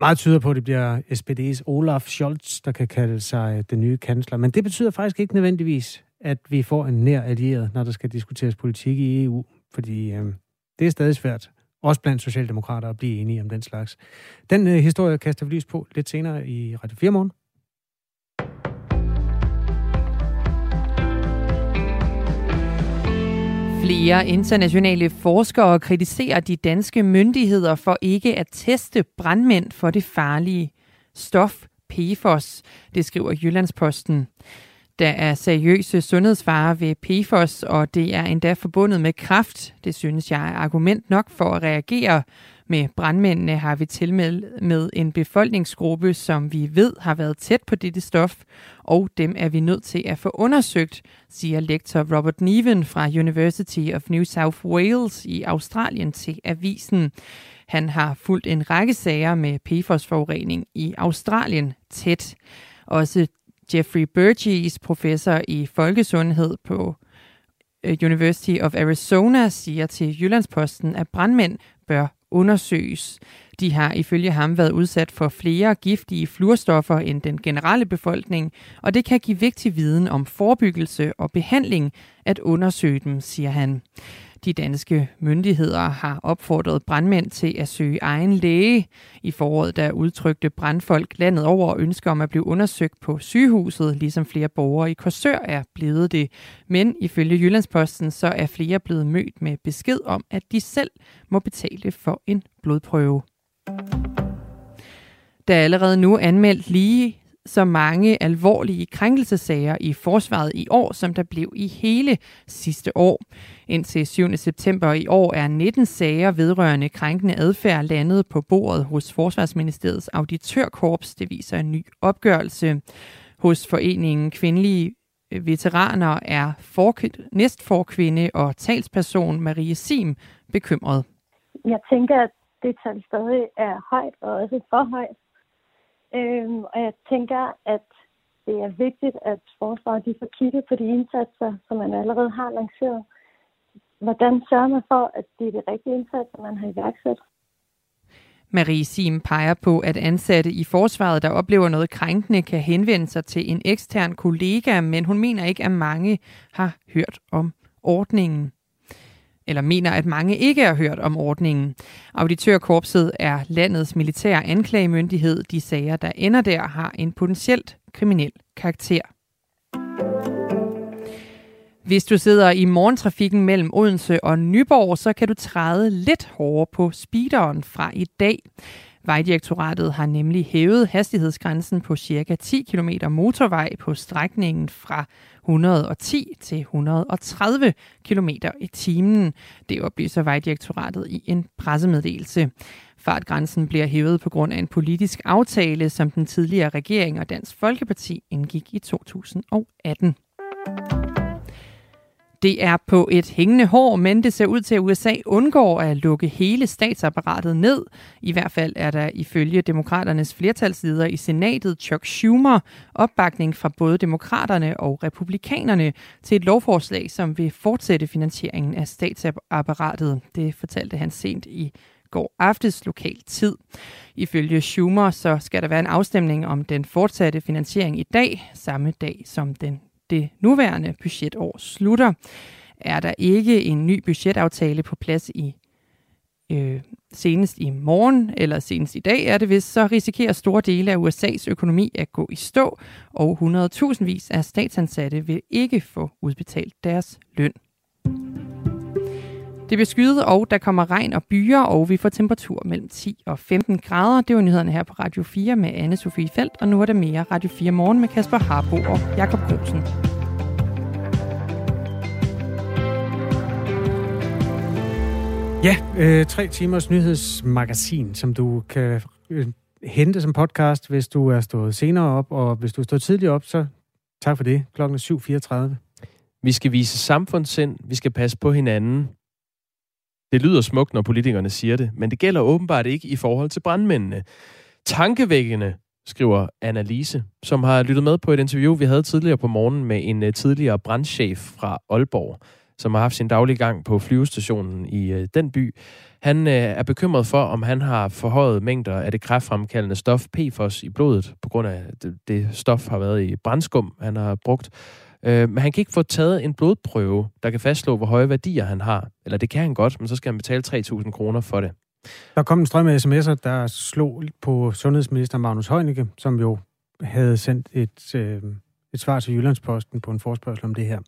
Meget tyder på, at det bliver SPD's Olaf Scholz, der kan kalde sig den nye kansler. Men det betyder faktisk ikke nødvendigvis, at vi får en nær allieret, når der skal diskuteres politik i EU. Fordi øh, det er stadig svært også blandt socialdemokrater, at blive enige om den slags. Den øh, historie kaster vi lys på lidt senere i Radio 4 morgen. Flere internationale forskere kritiserer de danske myndigheder for ikke at teste brandmænd for det farlige stof PFOS, det skriver Jyllandsposten. Der er seriøse sundhedsfarer ved PFOS, og det er endda forbundet med kraft. Det synes jeg er argument nok for at reagere. Med brandmændene har vi tilmeldt med en befolkningsgruppe, som vi ved har været tæt på dette stof, og dem er vi nødt til at få undersøgt, siger lektor Robert Neven fra University of New South Wales i Australien til avisen. Han har fulgt en række sager med PFOS-forurening i Australien tæt. Også Jeffrey Burgess, professor i folkesundhed på øh, University of Arizona, siger til Jyllandsposten, at brandmænd bør undersøges. De har ifølge ham været udsat for flere giftige fluorstoffer end den generelle befolkning, og det kan give vigtig viden om forebyggelse og behandling at undersøge dem, siger han. De danske myndigheder har opfordret brandmænd til at søge egen læge. I foråret der udtrykte brandfolk landet over ønsker om at blive undersøgt på sygehuset, ligesom flere borgere i Korsør er blevet det. Men ifølge Jyllandsposten så er flere blevet mødt med besked om, at de selv må betale for en blodprøve. Der er allerede nu anmeldt lige så mange alvorlige krænkelsesager i forsvaret i år, som der blev i hele sidste år. Indtil 7. september i år er 19 sager vedrørende krænkende adfærd landet på bordet hos Forsvarsministeriets auditørkorps, det viser en ny opgørelse. Hos foreningen Kvindelige øh, Veteraner er næstforkvinde og talsperson Marie Sim bekymret. Jeg tænker, at det tal stadig er højt og også for højt. Øhm, og jeg tænker, at det er vigtigt, at forsvaret de får kigget på de indsatser, som man allerede har lanceret. Hvordan sørger man for, at det er de rigtige indsatser, man har iværksat? Marie Sim peger på, at ansatte i forsvaret, der oplever noget krænkende, kan henvende sig til en ekstern kollega, men hun mener ikke, at mange har hørt om ordningen eller mener, at mange ikke har hørt om ordningen. Auditørkorpset er landets militære anklagemyndighed. De sager, der ender der, har en potentielt kriminel karakter. Hvis du sidder i morgentrafikken mellem Odense og Nyborg, så kan du træde lidt hårdere på speederen fra i dag. Vejdirektoratet har nemlig hævet hastighedsgrænsen på ca. 10 km motorvej på strækningen fra 110 til 130 km i timen. Det oplyser Vejdirektoratet i en pressemeddelelse. Fartgrænsen bliver hævet på grund af en politisk aftale, som den tidligere regering og Dansk Folkeparti indgik i 2018. Det er på et hængende hår, men det ser ud til, at USA undgår at lukke hele statsapparatet ned. I hvert fald er der ifølge demokraternes flertalsleder i senatet, Chuck Schumer, opbakning fra både demokraterne og republikanerne til et lovforslag, som vil fortsætte finansieringen af statsapparatet. Det fortalte han sent i går aftes lokal tid. Ifølge Schumer så skal der være en afstemning om den fortsatte finansiering i dag, samme dag som den det nuværende budgetår slutter, er der ikke en ny budgetaftale på plads i øh, senest i morgen, eller senest i dag er det vist, så risikerer store dele af USA's økonomi at gå i stå, og 100.000 vis af statsansatte vil ikke få udbetalt deres løn. Det bliver skyet, og der kommer regn og byer, og vi får temperatur mellem 10 og 15 grader. Det var nyhederne her på Radio 4 med anne Sofie Felt, og nu er der mere Radio 4 morgen med Kasper Harbo og Jakob Grosen. Ja, øh, tre timers nyhedsmagasin, som du kan øh, hente som podcast, hvis du er stået senere op, og hvis du er stået tidligere op, så tak for det. Klokken er 7.34. Vi skal vise samfundssind, vi skal passe på hinanden, det lyder smukt, når politikerne siger det, men det gælder åbenbart ikke i forhold til brandmændene. Tankevækkende, skriver Annalise, som har lyttet med på et interview, vi havde tidligere på morgen med en øh, tidligere brandchef fra Aalborg, som har haft sin daglige gang på flyvestationen i øh, den by. Han øh, er bekymret for, om han har forhøjet mængder af det kræftfremkaldende stof PFOS i blodet, på grund af det, det stof har været i brandskum, han har brugt. Øh, men han kan ikke få taget en blodprøve, der kan fastslå, hvor høje værdier han har. Eller det kan han godt, men så skal han betale 3.000 kroner for det. Der kom en strøm af sms'er, der slog på sundhedsminister Magnus Heunicke, som jo havde sendt et, øh, et svar til Jyllandsposten på en forspørgsel om det her.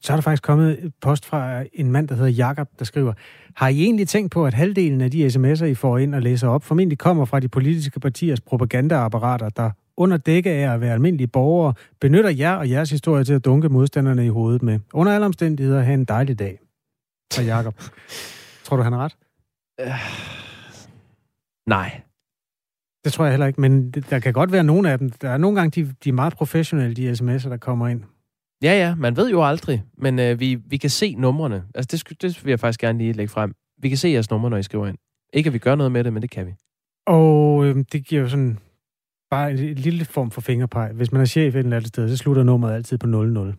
Så er der faktisk kommet et post fra en mand, der hedder Jakob, der skriver, har I egentlig tænkt på, at halvdelen af de sms'er, I får ind og læser op, formentlig kommer fra de politiske partiers propagandaapparater, der under dække af at være almindelige borgere, benytter jer og jeres historie til at dunke modstanderne i hovedet med. Under alle omstændigheder, have en dejlig dag. Så Jakob. Tror du, han har ret? Uh, nej. Det tror jeg heller ikke, men der kan godt være nogle af dem. Der er nogle gange, de, de er meget professionelle, de sms'er, der kommer ind. Ja, ja, man ved jo aldrig, men øh, vi, vi kan se numrene. Altså, det, det vil jeg faktisk gerne lige lægge frem. Vi kan se jeres numre, når I skriver ind. Ikke, at vi gør noget med det, men det kan vi. Og øh, det giver jo sådan bare en, lille form for fingerpeg. Hvis man er chef et eller andet sted, så slutter nummeret altid på 00.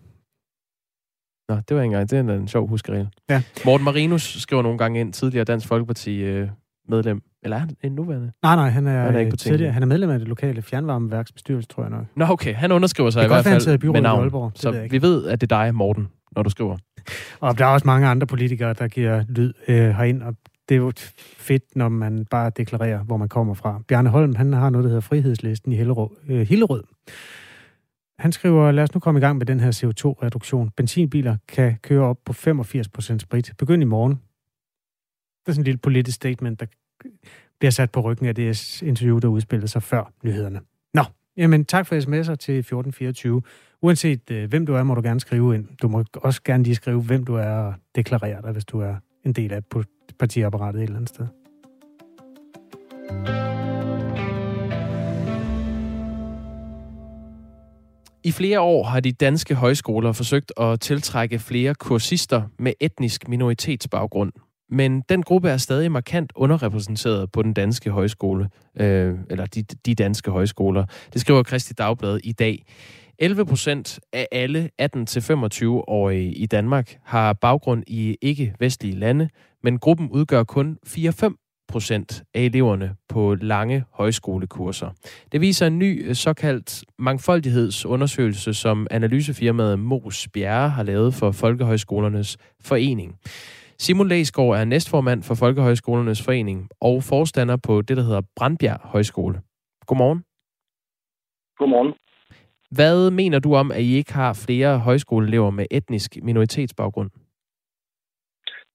Nå, det var ikke engang. Det er en, en sjov huskeregel. Ja. Morten Marinus skriver nogle gange ind, tidligere Dansk Folkeparti øh, medlem. Eller er han en nuværende? Nej, nej, han er, han er, ikke på tidligere. Han er medlem af det lokale fjernvarmeværks bestyrelse, tror jeg nok. Nå, okay. Han underskriver sig i hvert fald med navn. Aalborg, så vi ved, at det er dig, Morten, når du skriver. Og der er også mange andre politikere, der giver lyd øh, herind, og det er jo fedt, når man bare deklarerer, hvor man kommer fra. Bjarne Holm, han har noget, der hedder Frihedslisten i Hillerød. Øh, Hillerød. Han skriver, lad os nu komme i gang med den her CO2-reduktion. Benzinbiler kan køre op på 85% sprit. Begynd i morgen. Det er sådan en lille politisk statement, der bliver sat på ryggen af det interview, der udspillede sig før nyhederne. Nå, jamen tak for sms'er til 1424. Uanset øh, hvem du er, må du gerne skrive ind. Du må også gerne lige skrive, hvem du er og deklarere dig, hvis du er en del af partiapparatet et eller andet sted. I flere år har de danske højskoler forsøgt at tiltrække flere kursister med etnisk minoritetsbaggrund. Men den gruppe er stadig markant underrepræsenteret på den danske højskole, øh, eller de, de danske højskoler. Det skriver Kristi Dagblad i dag. 11 procent af alle 18-25-årige i Danmark har baggrund i ikke-vestlige lande, men gruppen udgør kun 4-5 procent af eleverne på lange højskolekurser. Det viser en ny øh, såkaldt mangfoldighedsundersøgelse, som analysefirmaet Mos Bjerre har lavet for Folkehøjskolernes Forening. Simon Læsgaard er næstformand for Folkehøjskolernes Forening og forstander på det, der hedder Brandbjerg Højskole. Godmorgen. Godmorgen. Hvad mener du om, at I ikke har flere højskoleelever med etnisk minoritetsbaggrund?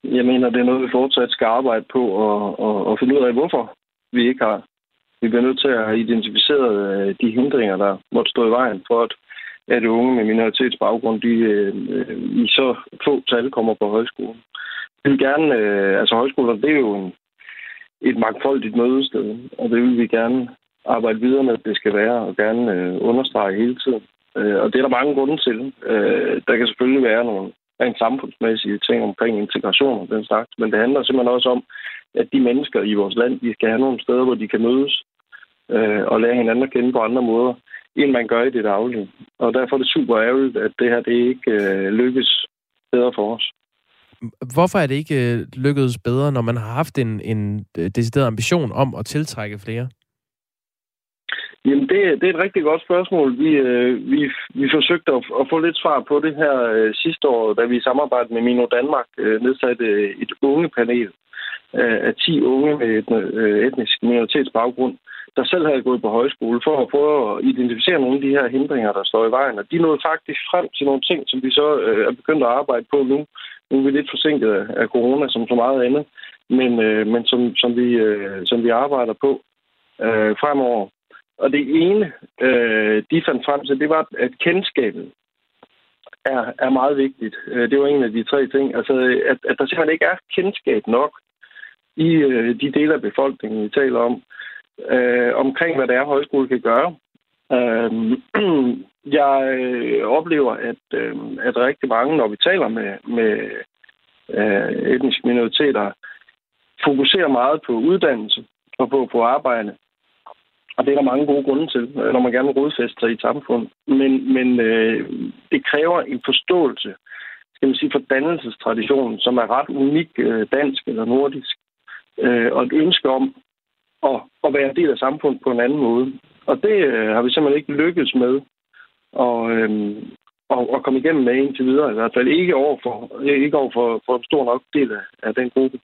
Jeg mener, det er noget, vi fortsat skal arbejde på og, og, og finde ud af, hvorfor vi ikke har. Vi bliver nødt til at have identificeret øh, de hindringer, der måtte stå i vejen for, at, at unge med minoritetsbaggrund de, øh, i så få tal kommer på højskolen. Vi vil gerne, øh, altså højskolerne, det er jo en, et mangfoldigt mødested, og det vil vi gerne arbejde videre med, at det skal være, og gerne øh, understrege hele tiden. Øh, og det er der mange grunde til. Øh, der kan selvfølgelig være nogle rent samfundsmæssige ting omkring integration og den slags, men det handler simpelthen også om, at de mennesker i vores land, de skal have nogle steder, hvor de kan mødes øh, og lære hinanden at kende på andre måder, end man gør i det daglige. Og derfor er det super ærgerligt, at det her det ikke øh, lykkes bedre for os. Hvorfor er det ikke øh, lykkedes bedre, når man har haft en, en øh, decideret ambition om at tiltrække flere? Jamen, det, det er et rigtig godt spørgsmål. Vi, øh, vi, vi forsøgte at, at få lidt svar på det her øh, sidste år, da vi i samarbejde med Mino Danmark øh, nedsatte et unge panel øh, af 10 unge med et, øh, etnisk minoritetsbaggrund, der selv havde gået på højskole, for at prøve at identificere nogle af de her hindringer, der står i vejen. Og de nåede faktisk frem til nogle ting, som vi så øh, er begyndt at arbejde på nu. Nu er vi lidt forsinket af corona, som så meget andet, men, øh, men som, som, vi, øh, som vi arbejder på øh, fremover. Og det ene, øh, de fandt frem til, det var, at kendskabet er, er meget vigtigt. Øh, det var en af de tre ting. Altså, at, at der simpelthen ikke er kendskab nok i øh, de dele af befolkningen, vi taler om, øh, omkring, hvad det er, højskole kan gøre. Øh, *clears throat* jeg øh, oplever, at, øh, at rigtig mange, når vi taler med, med øh, etniske minoriteter, fokuserer meget på uddannelse og på, på arbejde. Og det er der mange gode grunde til, øh, når man gerne vil sig i et samfund. Men, men øh, det kræver en forståelse, skal man sige, for dannelsestraditionen, som er ret unik øh, dansk eller nordisk. Øh, og et ønske om at, at være en del af samfundet på en anden måde. Og det øh, har vi simpelthen ikke lykkedes med og, øhm, og, og komme igennem med indtil videre. I hvert fald ikke over for, ikke over for, for en stor nok del af, af den gruppe.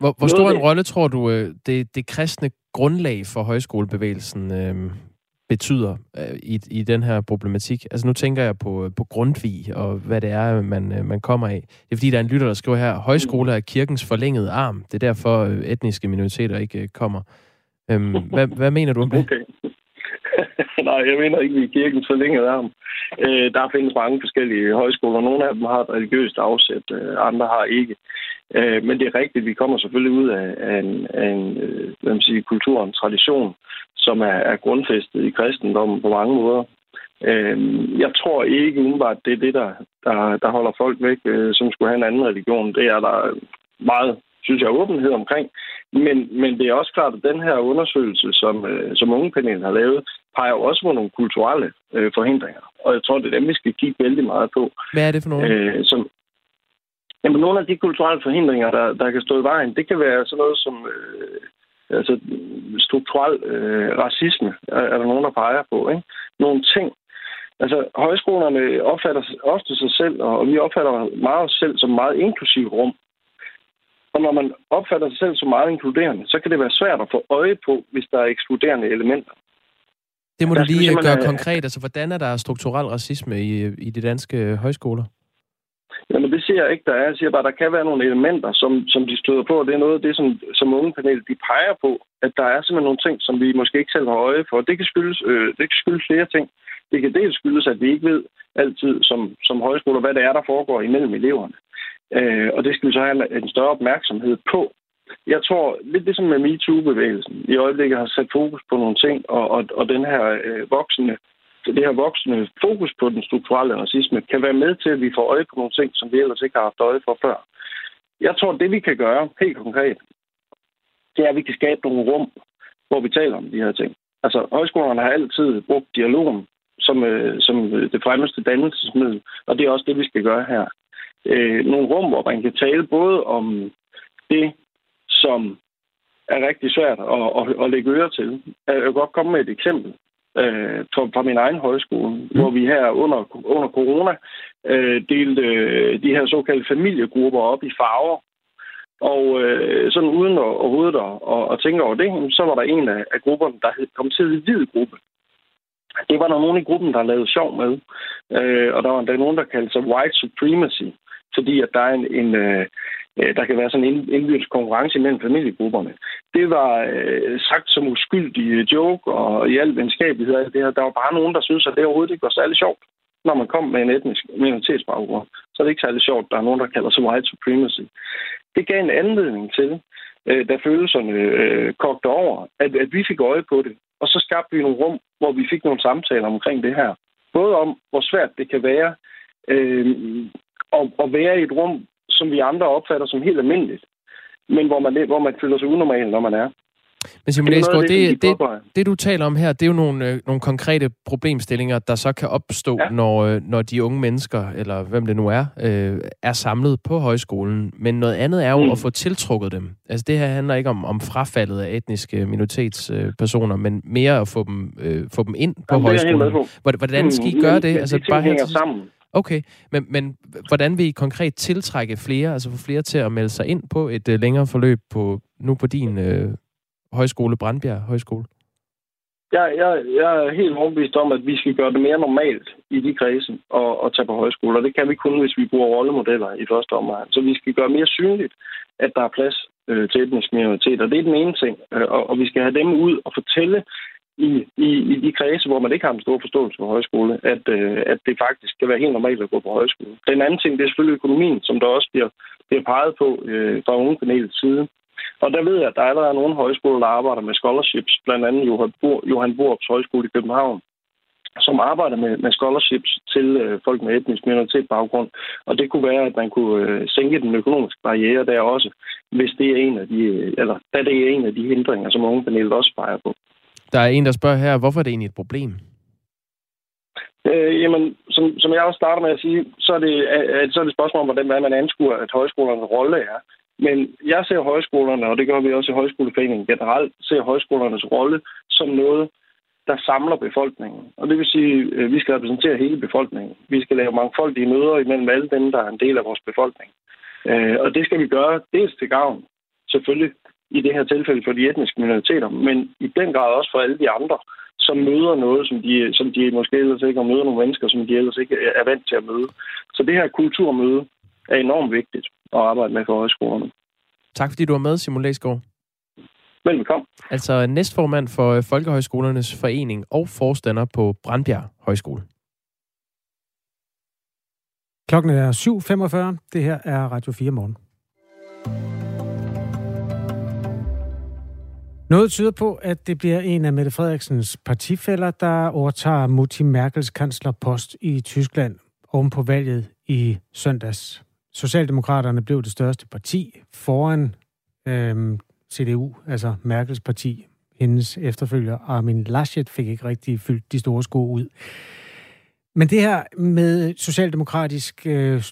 Hvor, hvor stor en rolle tror du, øh, det, det kristne grundlag for højskolebevægelsen øh, betyder øh, i, i den her problematik? Altså nu tænker jeg på, på Grundtvig og hvad det er, man, øh, man kommer af. Det er fordi, der er en lytter, der skriver her, højskole er kirkens forlængede arm. Det er derfor, øh, etniske minoriteter ikke øh, kommer. Øhm, hvad, *laughs* hvad mener du om det? Okay. *laughs* Nej, jeg mener ikke, vi er kirkens forlængede arm. Øh, der findes mange forskellige højskoler. Nogle af dem har et religiøst afsæt, øh, andre har ikke. Øh, men det er rigtigt, vi kommer selvfølgelig ud af, af en, af en øh, hvad man siger, kultur og en tradition, som er, er grundfæstet i kristendommen på mange måder. Øh, jeg tror ikke umiddelbart, det er det, der, der, der holder folk væk, øh, som skulle have en anden religion. Det er der meget synes jeg, åbenhed omkring. Men, men det er også klart, at den her undersøgelse, som, øh, som Ungepanelet har lavet, peger jo også på nogle kulturelle øh, forhindringer. Og jeg tror, det er dem, vi skal kigge vældig meget på. Hvad er det for nogle? Øh, som, jamen, nogle af de kulturelle forhindringer, der, der kan stå i vejen, det kan være sådan noget som øh, altså, strukturel øh, racisme, er, er der nogen, der peger på. Ikke? Nogle ting, Altså, højskolerne opfatter ofte sig selv, og vi opfatter meget os selv som meget inklusiv rum. Og når man opfatter sig selv som meget inkluderende, så kan det være svært at få øje på, hvis der er ekskluderende elementer. Det må du lige gøre have... konkret. Altså, hvordan er der strukturel racisme i, i de danske højskoler? Jamen, det siger jeg ikke, der er. Jeg siger bare, at der kan være nogle elementer, som, som de støder på, og det er noget af det, som, som unge panel, de peger på, at der er simpelthen nogle ting, som vi måske ikke selv har øje for. Det kan skyldes, øh, det kan skyldes flere ting. Det kan dels skyldes, at vi ikke ved altid som, som højskoler, hvad det er, der foregår imellem eleverne. Øh, og det skal vi så have en større opmærksomhed på. Jeg tror, lidt ligesom med MeToo-bevægelsen, i øjeblikket har sat fokus på nogle ting, og, og, og den her øh, voksende det her voksende fokus på den strukturelle racisme kan være med til, at vi får øje på nogle ting, som vi ellers ikke har haft øje for før. Jeg tror, det vi kan gøre helt konkret, det er, at vi kan skabe nogle rum, hvor vi taler om de her ting. Altså, højskolerne har altid brugt dialogen som, øh, som øh, det fremmeste dannelsesmiddel, og det er også det, vi skal gøre her øh, nogle rum, hvor man kan tale både om det, som er rigtig svært at, at, at lægge øre til. Jeg vil godt komme med et eksempel øh, fra, fra min egen højskole, mm. hvor vi her under, under corona øh, delte øh, de her såkaldte familiegrupper op i farver. Og øh, sådan uden at, overhovedet at, at, at tænke over det, så var der en af, af grupperne, der kom til en hvid gruppe. Det var der nogen i gruppen, der lavede sjov med. Øh, og der var der nogen, der kaldte sig white supremacy fordi at der er en, en øh, Øh, der kan være sådan en indbyrdes konkurrence mellem familiegrupperne. Det var øh, sagt som uskyldig øh, joke og i al venskabelighed. Det her. Der var bare nogen, der synes, at det overhovedet ikke var særlig sjovt, når man kom med en etnisk minoritetsbaggrund. Så er det ikke særlig sjovt, der er nogen, der kalder sig white supremacy. Det gav en anledning til, øh, da følelserne øh, kogte over, at, at vi fik øje på det. Og så skabte vi nogle rum, hvor vi fik nogle samtaler omkring det her. Både om, hvor svært det kan være øh, at, at være i et rum, som vi andre opfatter som helt almindeligt, men hvor man, hvor man føler sig unormal, når man er. Men Simon Esgaard, det, det, det, det, du taler om her, det er jo nogle, øh, nogle konkrete problemstillinger, der så kan opstå, ja. når, øh, når de unge mennesker, eller hvem det nu er, øh, er samlet på højskolen. Men noget andet er jo mm. at få tiltrukket dem. Altså det her handler ikke om, om frafaldet af etniske minoritetspersoner, øh, men mere at få dem, øh, få dem ind på Jamen, højskolen. Hvordan skal I mm, gøre det? Altså, de bare hænger sammen. Okay, men, men hvordan vil I konkret tiltrække flere, altså få flere til at melde sig ind på et uh, længere forløb på nu på din uh, højskole, Brandbjerg Højskole? Jeg, jeg, jeg er helt overbevist om, at vi skal gøre det mere normalt i de kredse og, og tage på højskoler. Det kan vi kun, hvis vi bruger rollemodeller i første omgang. Så vi skal gøre mere synligt, at der er plads øh, til etnisk minoritet. Og det er den ene ting. Øh, og, og vi skal have dem ud og fortælle i, i, i de kredse, hvor man ikke har en stor forståelse for højskole, at, øh, at det faktisk kan være helt normalt at gå på højskole. Den anden ting, det er selvfølgelig økonomien, som der også bliver, bliver peget på øh, fra ungepanelets side. Og der ved jeg, at der allerede er nogle højskoler, der arbejder med scholarships, blandt andet Johan, Borups Højskole i København, som arbejder med, med scholarships til øh, folk med etnisk minoritetsbaggrund. Og det kunne være, at man kunne øh, sænke den økonomiske barriere der også, hvis det er en af de, øh, eller da det er en af de hindringer, som ungepanelet også peger på. Der er en, der spørger her, hvorfor er det egentlig et problem? Øh, jamen, som, som jeg også starter med at sige, så er det, øh, øh så er det et spørgsmål om, hvordan man anskuer, at højskolernes rolle er. Men jeg ser højskolerne, og det gør vi også i højskoleforeningen generelt, ser højskolernes rolle som noget, der samler befolkningen. Og det vil sige, at vi skal repræsentere hele befolkningen. Vi skal lave mangfoldige møder imellem alle dem, der er en del af vores befolkning. Øh, og det skal vi gøre dels til gavn, selvfølgelig i det her tilfælde for de etniske minoriteter, men i den grad også for alle de andre, som møder noget, som de, som de måske ellers ikke har møder nogle mennesker, som de ellers ikke er vant til at møde. Så det her kulturmøde er enormt vigtigt at arbejde med for højskolerne. Tak fordi du var med, Simon Læsgaard. Velkommen. Altså næstformand for øh, Folkehøjskolernes Forening og forstander på Brandbjerg Højskole. Klokken er 7.45. Det her er Radio 4 morgen. Noget tyder på, at det bliver en af Mette Frederiksens partifælder, der overtager Mutti Merkels kanslerpost i Tyskland oven på valget i søndags. Socialdemokraterne blev det største parti foran øhm, CDU, altså Merkels parti. Hendes efterfølger Armin Laschet fik ikke rigtig fyldt de store sko ud. Men det her med socialdemokratisk øh,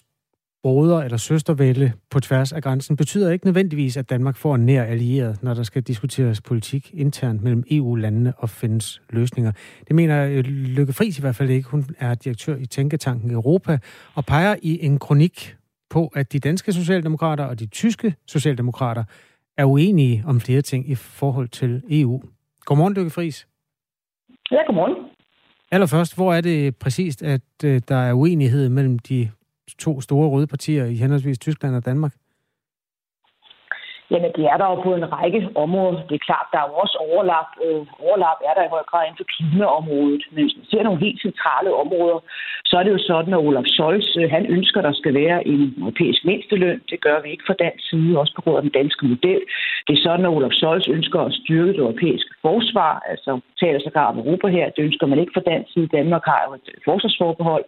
broder- eller søstervælde på tværs af grænsen, betyder ikke nødvendigvis, at Danmark får en nær allieret, når der skal diskuteres politik internt mellem EU-landene og findes løsninger. Det mener øh, Lykke Friis i hvert fald ikke. Hun er direktør i Tænketanken Europa og peger i en kronik på, at de danske socialdemokrater og de tyske socialdemokrater er uenige om flere ting i forhold til EU. Godmorgen, Lykke Friis. Ja, godmorgen. Allerførst, hvor er det præcist, at øh, der er uenighed mellem de to store røde partier i henholdsvis Tyskland og Danmark? Jamen, det er der jo på en række områder. Det er klart, der er jo også overlap. Øh, overlap er der i høj grad inden for klimaområdet. Men hvis man ser nogle helt centrale områder, så er det jo sådan, at Olaf Scholz, øh, han ønsker, at der skal være en europæisk mindsteløn. Det gør vi ikke fra dansk side, også på grund af den danske model. Det er sådan, at Olaf Scholz ønsker at styrke det europæiske forsvar, altså taler sig om Europa her. Det ønsker man ikke fra dansk side. Danmark har jo et forsvarsforbehold.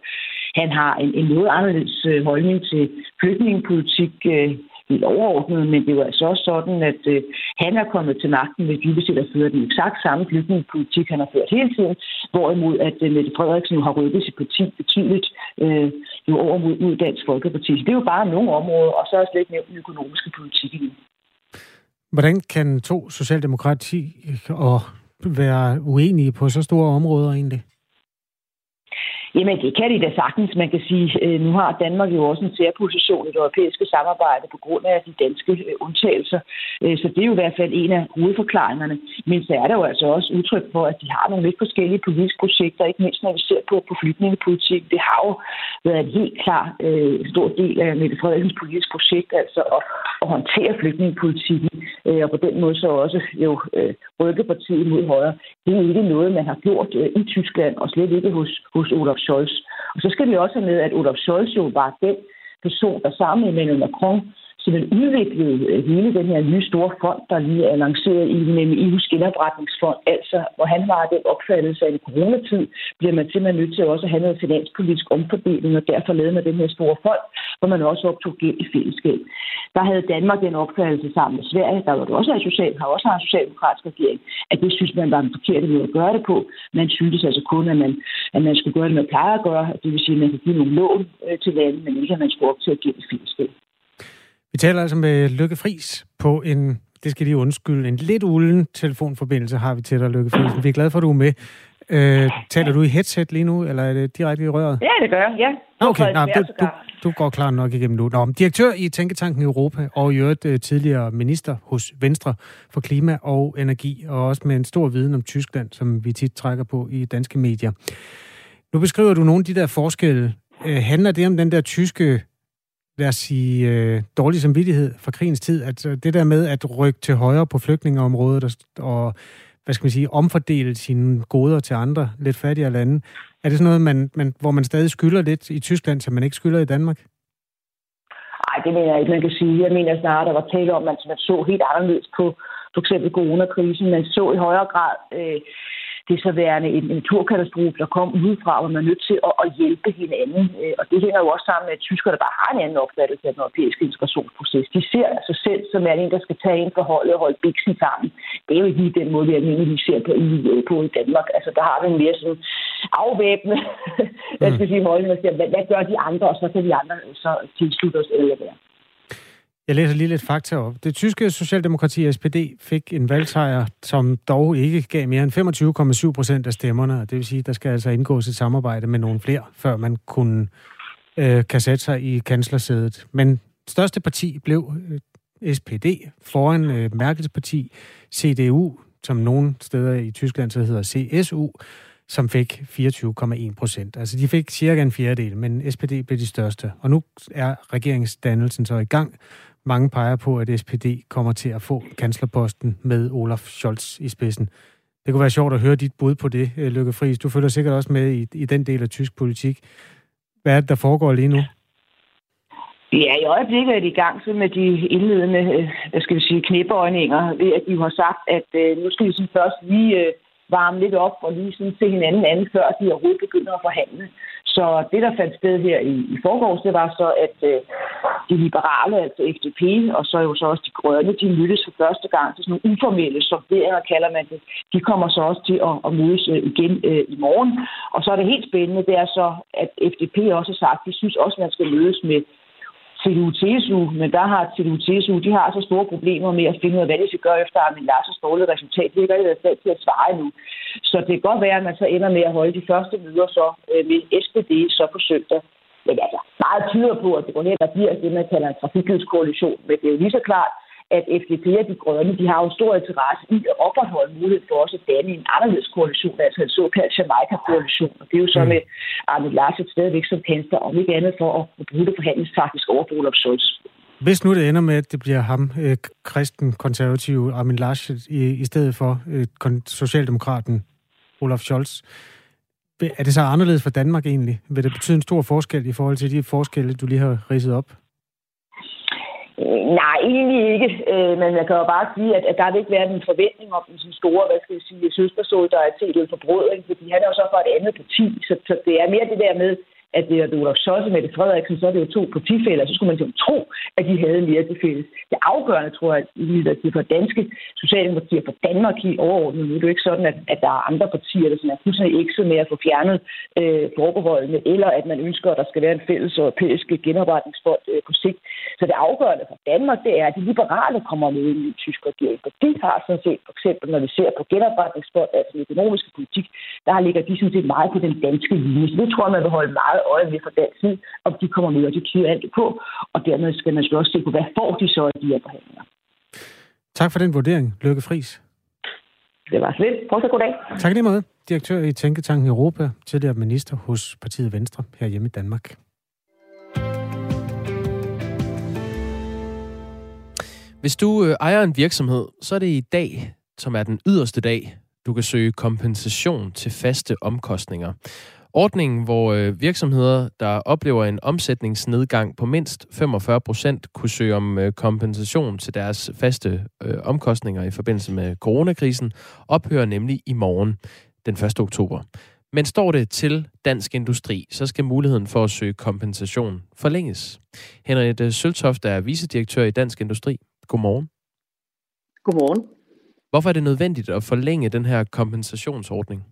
Han har en, en noget anderledes øh, holdning til flygtningepolitik, øh, helt overordnet, men det er jo altså også sådan, at øh, han er kommet til magten ved dybest set at føre den eksakt samme flygtningepolitik, han har ført hele tiden, hvorimod at øh, Mette Frederiksen jo har rykket sit parti betydeligt øh, jo over mod, mod Dansk Folkeparti. Så det er jo bare nogle områder, og så er slet ikke nævnt den økonomiske politik endnu. Hvordan kan to socialdemokrati og være uenige på så store områder egentlig? Jamen, det kan de da sagtens. Man kan sige, øh, nu har Danmark jo også en særposition i det europæiske samarbejde på grund af de danske øh, undtagelser. Øh, så det er jo i hvert fald en af hovedforklaringerne. Men så er der jo altså også udtryk for, at de har nogle lidt forskellige politiske projekter, ikke mindst når vi ser på, på flygtningepolitik. Det har jo været en helt klar øh, stor del af Mette Frederiksens politiske projekt, altså at, at håndtere flygtningepolitikken, øh, og på den måde så også jo øh, rykke partiet mod højre. Det er ikke noget, man har gjort øh, i Tyskland, og slet ikke hos, hos Olaf Scholz. Og så skal vi også have med, at Olaf Scholz jo var den person, der sammen med Emmanuel Macron simpelthen udviklet øh, hele den her nye store fond, der lige er lanceret i, nemlig EU's genopretningsfond. Altså, hvor han var den opfattelse af en coronatid, bliver man simpelthen nødt til også at have noget finanspolitisk omfordeling, og derfor lavede man den her store fond, hvor man også optog gæld i fællesskab. Der havde Danmark den opfattelse sammen med Sverige, der var det også en social, har også en socialdemokratisk regering, at det synes man var en forkert måde at gøre det på. Man syntes altså kun, at man, at man skulle gøre det, man plejer at gøre, det vil sige, at man kan give nogle lån øh, til landet, men ikke at man skulle optage gæld i fællesskab. Vi taler altså med Lykke Fris på en, det skal lige undskylde, en lidt ulden telefonforbindelse har vi til dig, Lykke Fris. Vi er glade for, at du er med. Øh, taler du i headset lige nu, eller er det direkte i røret? Ja, det gør jeg, ja. Okay, nej, du, du, du går klar nok igennem nu. Nå, direktør i Tænketanken Europa, og i øvrigt uh, tidligere minister hos Venstre for Klima og Energi, og også med en stor viden om Tyskland, som vi tit trækker på i danske medier. Nu beskriver du nogle af de der forskelle. Uh, handler det om den der tyske lad os sige, øh, dårlig samvittighed fra krigens tid. At øh, det der med at rykke til højre på flygtningeområdet og, og hvad skal man sige, omfordele sine goder til andre lidt fattigere lande. Er det sådan noget, man, man, hvor man stadig skylder lidt i Tyskland, som man ikke skylder i Danmark? Nej, det mener jeg ikke, man kan sige. Jeg mener snarere, der var tale om, at man så helt anderledes på for eksempel coronakrisen. Man så i højere grad øh, det så værende en, naturkatastrofe, der kom udefra, hvor man er nødt til at, at hjælpe hinanden. Øh, og det hænger jo også sammen med, at tyskerne bare har en anden opfattelse af den europæiske integrationsproces. De ser sig altså selv som er en, der skal tage ind for holdet og holde biksen sammen. Det er jo ikke lige den måde, vi almindeligvis ser på, på i Danmark. Altså, der har vi en mere sådan afvæbne, *laughs* hvad skal jeg sige, holdning, og siger, hvad, hvad gør de andre, og så kan de andre så tilslutte os eller hvad. Jeg læser lige lidt fakta op. Det tyske socialdemokrati SPD fik en valgsejr, som dog ikke gav mere end 25,7 procent af stemmerne. Det vil sige, at der skal altså indgås et samarbejde med nogle flere, før man kunne øh, kan sætte sig i kanslersædet. Men største parti blev øh, SPD foran øh, Merkels parti, CDU, som nogle steder i Tyskland så hedder CSU, som fik 24,1 procent. Altså de fik cirka en fjerdedel, men SPD blev de største. Og nu er regeringsdannelsen så i gang. Mange peger på, at SPD kommer til at få kanslerposten med Olaf Scholz i spidsen. Det kunne være sjovt at høre dit bud på det, øh, Lykke Friis. Du følger sikkert også med i, i den del af tysk politik. Hvad er det, der foregår lige nu? Ja, i øjeblikket er de i gang så med de indledende, øh, hvad skal vi sige, knæbøjninger, ved at de har sagt, at øh, nu skal vi sådan først lige øh, varme lidt op og lige sådan se hinanden anden, før de overhovedet begynder at forhandle. Så det, der fandt sted her i, i forgårs, det var så, at øh, de liberale, altså FDP, og så jo så også de grønne, de mødtes for første gang til sådan nogle uformelle sonderinger, kalder man det. De kommer så også til at, at mødes øh, igen øh, i morgen. Og så er det helt spændende, det er så, at FDP også har sagt, at de synes også, at man skal mødes med CDU-TSU, men der har CDU-TSU, de har så store problemer med at finde ud af, hvad de skal gøre efter Armin Larsens dårlige resultat. De har ikke været stand til at svare nu. Så det kan godt være, at man så ender med at holde de første møder så øh, med SPD så på søndag. Men altså, meget tyder på, at det går hen og bliver det, man kalder en trafikhedskoalition. Men det er jo lige så klart, at FDP og de grønne, de har jo stor interesse i at opretholde mulighed for også at danne en anderledes koalition, altså en såkaldt Jamaica-koalition. Og det er jo så mm. med Arne Larsen stadigvæk som kansler, om ikke andet for at bruge det forhandlingstaktisk over Olaf Scholz. Hvis nu det ender med, at det bliver ham, øh, kristen konservativ Armin Laschet, i, i stedet for øh, socialdemokraten Olaf Scholz, er det så anderledes for Danmark egentlig? Vil det betyde en stor forskel i forhold til de forskelle, du lige har ridset op? Nej, egentlig ikke. Øh, men jeg kan jo bare sige, at, at der vil ikke være en forventning om en sådan store, hvad skal jeg sige, søstersolidaritet eller forbrødring, fordi han er jo så fra et andet parti. Så, så det er mere det der med, at det er Olaf Scholz og Mette Frederiksen, så er det jo to partifælder, så skulle man jo tro, at de havde mere til fælles. Det afgørende, tror jeg, at det for danske socialdemokratier, for Danmark i overordnet, nu er det jo ikke sådan, at, at der er andre partier, der sådan er fuldstændig ikke så med at få fjernet øh, forbeholdene, eller at man ønsker, at der skal være en fælles europæisk genopretningsfond øh, på sigt. Så det afgørende for Danmark, det er, at de liberale kommer med i en ny tysk regering. For de har sådan set, for eksempel når vi ser på genopretningsfond, altså den økonomiske politik, der ligger de sådan set meget på den danske linje. Så det tror jeg, man vil holde meget meget øje med fra den side, om de kommer med, og de kigger alt på. Og dermed skal man også se på, hvad får de så i de her forhandlinger. Tak for den vurdering, Lykke Friis. Det var slet. Fortsat god dag. Tak lige måde. Direktør i Tænketanken Europa, tidligere minister hos partiet Venstre her hjemme i Danmark. Hvis du øh, ejer en virksomhed, så er det i dag, som er den yderste dag, du kan søge kompensation til faste omkostninger. Ordningen, hvor øh, virksomheder, der oplever en omsætningsnedgang på mindst 45 procent, kunne søge om øh, kompensation til deres faste øh, omkostninger i forbindelse med coronakrisen, ophører nemlig i morgen, den 1. oktober. Men står det til dansk industri, så skal muligheden for at søge kompensation forlænges. Henriette Søltoft er vicedirektør i Dansk Industri. Godmorgen. Godmorgen. Hvorfor er det nødvendigt at forlænge den her kompensationsordning?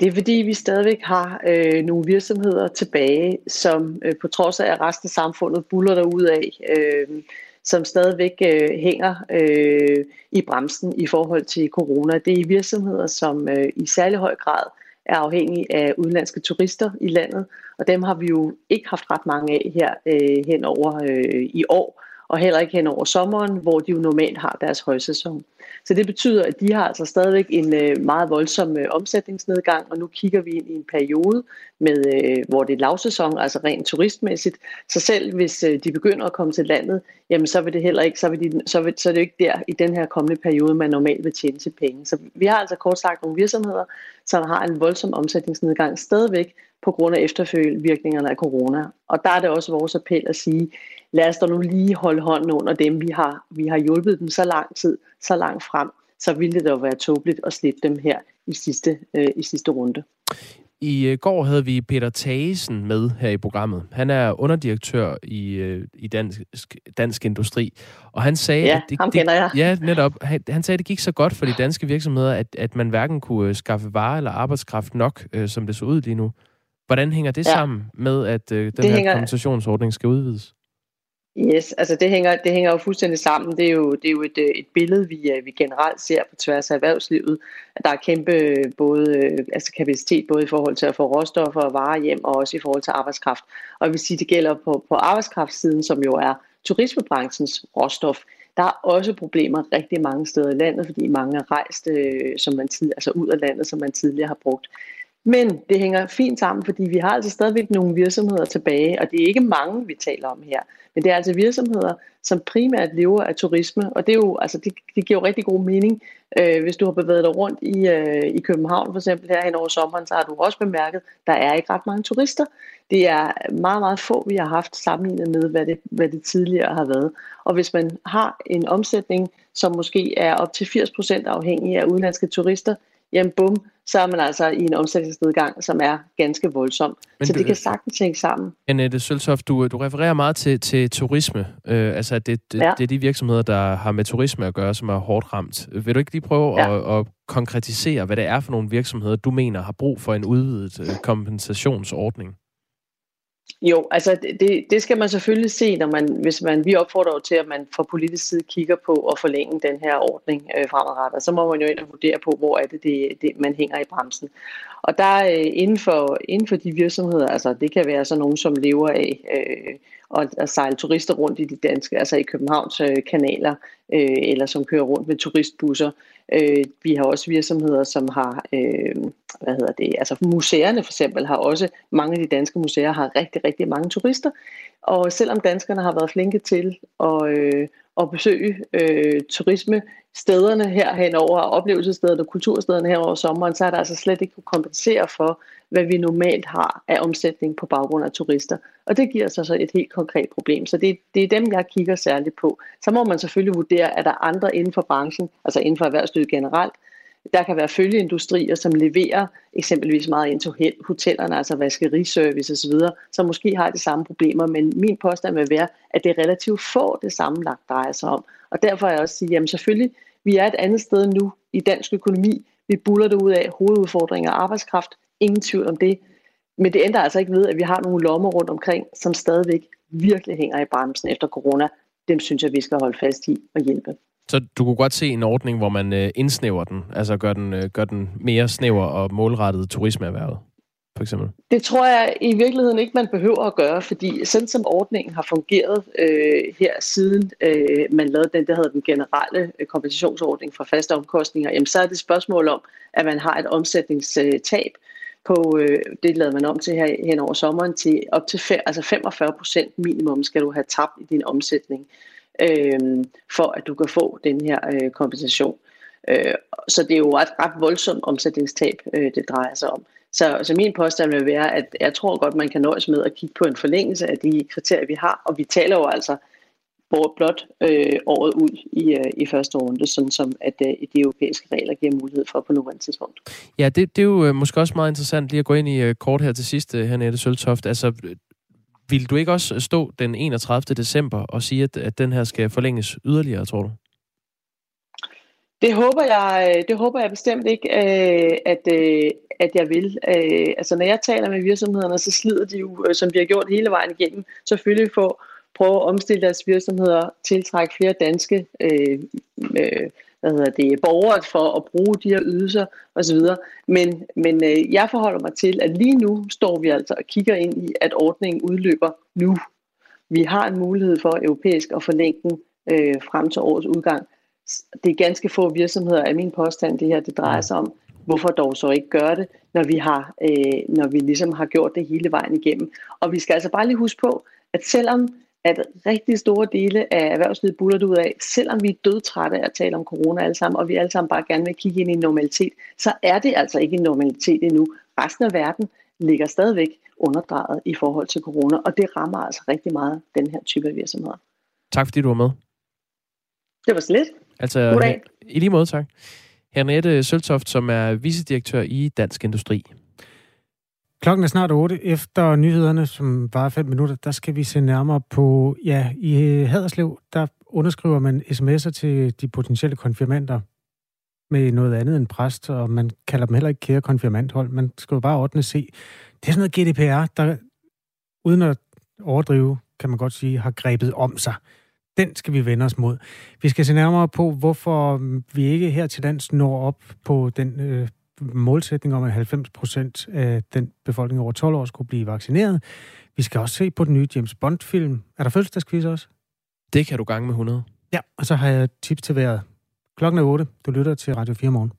Det er fordi, vi stadigvæk har øh, nogle virksomheder tilbage, som øh, på trods af, at resten af samfundet buller derud af, øh, som stadigvæk øh, hænger øh, i bremsen i forhold til corona. Det er virksomheder, som øh, i særlig høj grad er afhængige af udenlandske turister i landet, og dem har vi jo ikke haft ret mange af her øh, hen over øh, i år og heller ikke hen over sommeren, hvor de jo normalt har deres højsæson. Så det betyder, at de har altså stadigvæk en øh, meget voldsom øh, omsætningsnedgang, og nu kigger vi ind i en periode, med, øh, hvor det er lavsæson, altså rent turistmæssigt. Så selv hvis de begynder at komme til landet, jamen så vil det heller ikke, så, vil de, så, vil, så er det jo ikke der i den her kommende periode, man normalt vil tjene til penge. Så vi har altså kort sagt nogle virksomheder, som har en voldsom omsætningsnedgang stadigvæk på grund af efterfølgende af corona. Og der er det også vores appel at sige, lad os da nu lige holde hånden under dem, vi har, vi har hjulpet dem så lang tid, så langt frem, så ville det da være tåbeligt at slippe dem her i sidste, øh, i sidste runde. I øh, går havde vi Peter Thagesen med her i programmet. Han er underdirektør i, øh, i dansk, dansk Industri, og han sagde... Ja, at det, ham kender jeg. Ja, netop. Han, han sagde, at det gik så godt for de danske virksomheder, at, at man hverken kunne øh, skaffe varer eller arbejdskraft nok, øh, som det så ud lige nu. Hvordan hænger det ja. sammen med, at øh, den det her hænger... kompensationsordning skal udvides? Yes, altså det hænger, det hænger jo fuldstændig sammen. Det er jo, det er jo et, øh, et billede, vi, øh, vi generelt ser på tværs af erhvervslivet. At Der er kæmpe øh, både, altså kapacitet både i forhold til at få råstoffer og varer hjem, og også i forhold til arbejdskraft. Og jeg vil sige, det gælder på, på arbejdskraftsiden, som jo er turismebranchens råstof. Der er også problemer rigtig mange steder i landet, fordi mange er rejst øh, som man tid, altså ud af landet, som man tidligere har brugt. Men det hænger fint sammen, fordi vi har altså stadigvæk nogle virksomheder tilbage, og det er ikke mange, vi taler om her. Men det er altså virksomheder, som primært lever af turisme, og det, er jo, altså, det, det giver jo rigtig god mening. Øh, hvis du har bevæget dig rundt i, øh, i København for eksempel her hen over sommeren, så har du også bemærket, at der er ikke ret mange turister. Det er meget, meget få, vi har haft sammenlignet med, hvad det, hvad det tidligere har været. Og hvis man har en omsætning, som måske er op til 80% afhængig af udenlandske turister, jamen bum, så er man altså i en omsætningsnedgang, som er ganske voldsom. Men så det kan sagtens hænge sammen. Annette Søltoft, du, du refererer meget til, til turisme. Øh, altså, det, det, ja. det er de virksomheder, der har med turisme at gøre, som er hårdt ramt. Vil du ikke lige prøve ja. at, at konkretisere, hvad det er for nogle virksomheder, du mener har brug for en udvidet øh, kompensationsordning? Jo, altså det, det skal man selvfølgelig se, når man, hvis man, vi opfordrer til, at man fra politisk side kigger på at forlænge den her ordning øh, fremadrettet, så må man jo ind og vurdere på, hvor er det, det, det man hænger i bremsen. Og der øh, inden, for, inden for de virksomheder, altså det kan være sådan nogen, som lever af øh, og, og sejle turister rundt i de danske, altså i Københavns øh, kanaler, øh, eller som kører rundt med turistbusser. Øh, vi har også virksomheder, som har, øh, hvad hedder det, altså museerne for eksempel har også, mange af de danske museer har rigtig, rigtig mange turister. Og selvom danskerne har været flinke til at, øh, at besøge øh, turismestederne her henover, oplevelsesstederne og kulturstederne her over sommeren, så er der altså slet ikke kunne kompensere for, hvad vi normalt har af omsætning på baggrund af turister. Og det giver så, så et helt konkret problem. Så det, det er dem, jeg kigger særligt på. Så må man selvfølgelig vurdere, at der er andre inden for branchen, altså inden for erhvervslivet generelt, der kan være følgeindustrier, som leverer eksempelvis meget ind til hotellerne, altså vaskeriservice osv., som måske har de samme problemer, men min påstand vil være, at det er relativt få, det sammenlagt drejer sig om. Og derfor er jeg også sige, jamen selvfølgelig, vi er et andet sted nu i dansk økonomi. Vi buller det ud af hovedudfordringer og arbejdskraft. Ingen tvivl om det. Men det ændrer altså ikke ved, at vi har nogle lommer rundt omkring, som stadigvæk virkelig hænger i bremsen efter corona. Dem synes jeg, vi skal holde fast i og hjælpe. Så du kunne godt se en ordning, hvor man øh, indsnæver den, altså gør den, øh, gør den mere snæver og målrettet turismeerhvervet? for eksempel? Det tror jeg i virkeligheden ikke, man behøver at gøre, fordi sådan som ordningen har fungeret øh, her siden øh, man lavede den, der hedder den generelle øh, kompensationsordning for faste omkostninger, jamen så er det spørgsmål om, at man har et omsætningstab på, øh, det lavede man om til her hen over sommeren, til op til fem, altså 45 procent minimum skal du have tabt i din omsætning, øh, Øhm, for at du kan få den her øh, kompensation. Øh, så det er jo ret, ret voldsomt omsætningstab, øh, det drejer sig om. Så, så min påstand vil være, at jeg tror godt, man kan nøjes med at kigge på en forlængelse af de kriterier, vi har. Og vi taler jo altså blot øh, året ud i, øh, i første runde, sådan som at øh, de europæiske regler giver mulighed for på nuværende tidspunkt. Ja, det, det er jo øh, måske også meget interessant lige at gå ind i øh, kort her til sidst, øh, Hernette Søltoft. Altså, vil du ikke også stå den 31. december og sige, at, at den her skal forlænges yderligere, tror du? Det håber jeg, det håber jeg bestemt ikke, øh, at, øh, at jeg vil. Øh, altså når jeg taler med virksomhederne, så slider de jo, som vi har gjort hele vejen igennem, selvfølgelig for prøve at omstille deres virksomheder, tiltrække flere danske øh, øh, hvad hedder det, borgere for at bruge de her ydelser osv. Men, men øh, jeg forholder mig til, at lige nu står vi altså og kigger ind i, at ordningen udløber nu. Vi har en mulighed for europæisk at forlænge den øh, frem til årets udgang det er ganske få virksomheder af min påstand, det her det drejer sig om. Hvorfor dog så ikke gøre det, når vi, har, øh, når vi ligesom har gjort det hele vejen igennem? Og vi skal altså bare lige huske på, at selvom at rigtig store dele af erhvervslivet buller ud af, selvom vi er dødtrætte af at tale om corona alle sammen, og vi alle sammen bare gerne vil kigge ind i en normalitet, så er det altså ikke en normalitet endnu. Resten af verden ligger stadigvæk underdrejet i forhold til corona, og det rammer altså rigtig meget den her type af virksomheder. Tak fordi du var med. Det var så lidt. Altså, Goddag. I lige måde, tak. Hernette Søltoft, som er vicedirektør i Dansk Industri. Klokken er snart 8. Efter nyhederne, som var 5 minutter, der skal vi se nærmere på, ja, i øh, Haderslev, der underskriver man sms'er til de potentielle konfirmander med noget andet end præst, og man kalder dem heller ikke kære konfirmandhold. Man skal jo bare ordne se. Det er sådan noget GDPR, der uden at overdrive, kan man godt sige, har grebet om sig. Den skal vi vende os mod. Vi skal se nærmere på, hvorfor vi ikke her til lands når op på den øh, målsætning om, at 90 procent af den befolkning over 12 år skulle blive vaccineret. Vi skal også se på den nye James Bond-film. Er der fødselsdagsquiz også? Det kan du gange med 100. Ja, og så har jeg tips til vejret. Klokken er 8. Du lytter til Radio 4 morgen.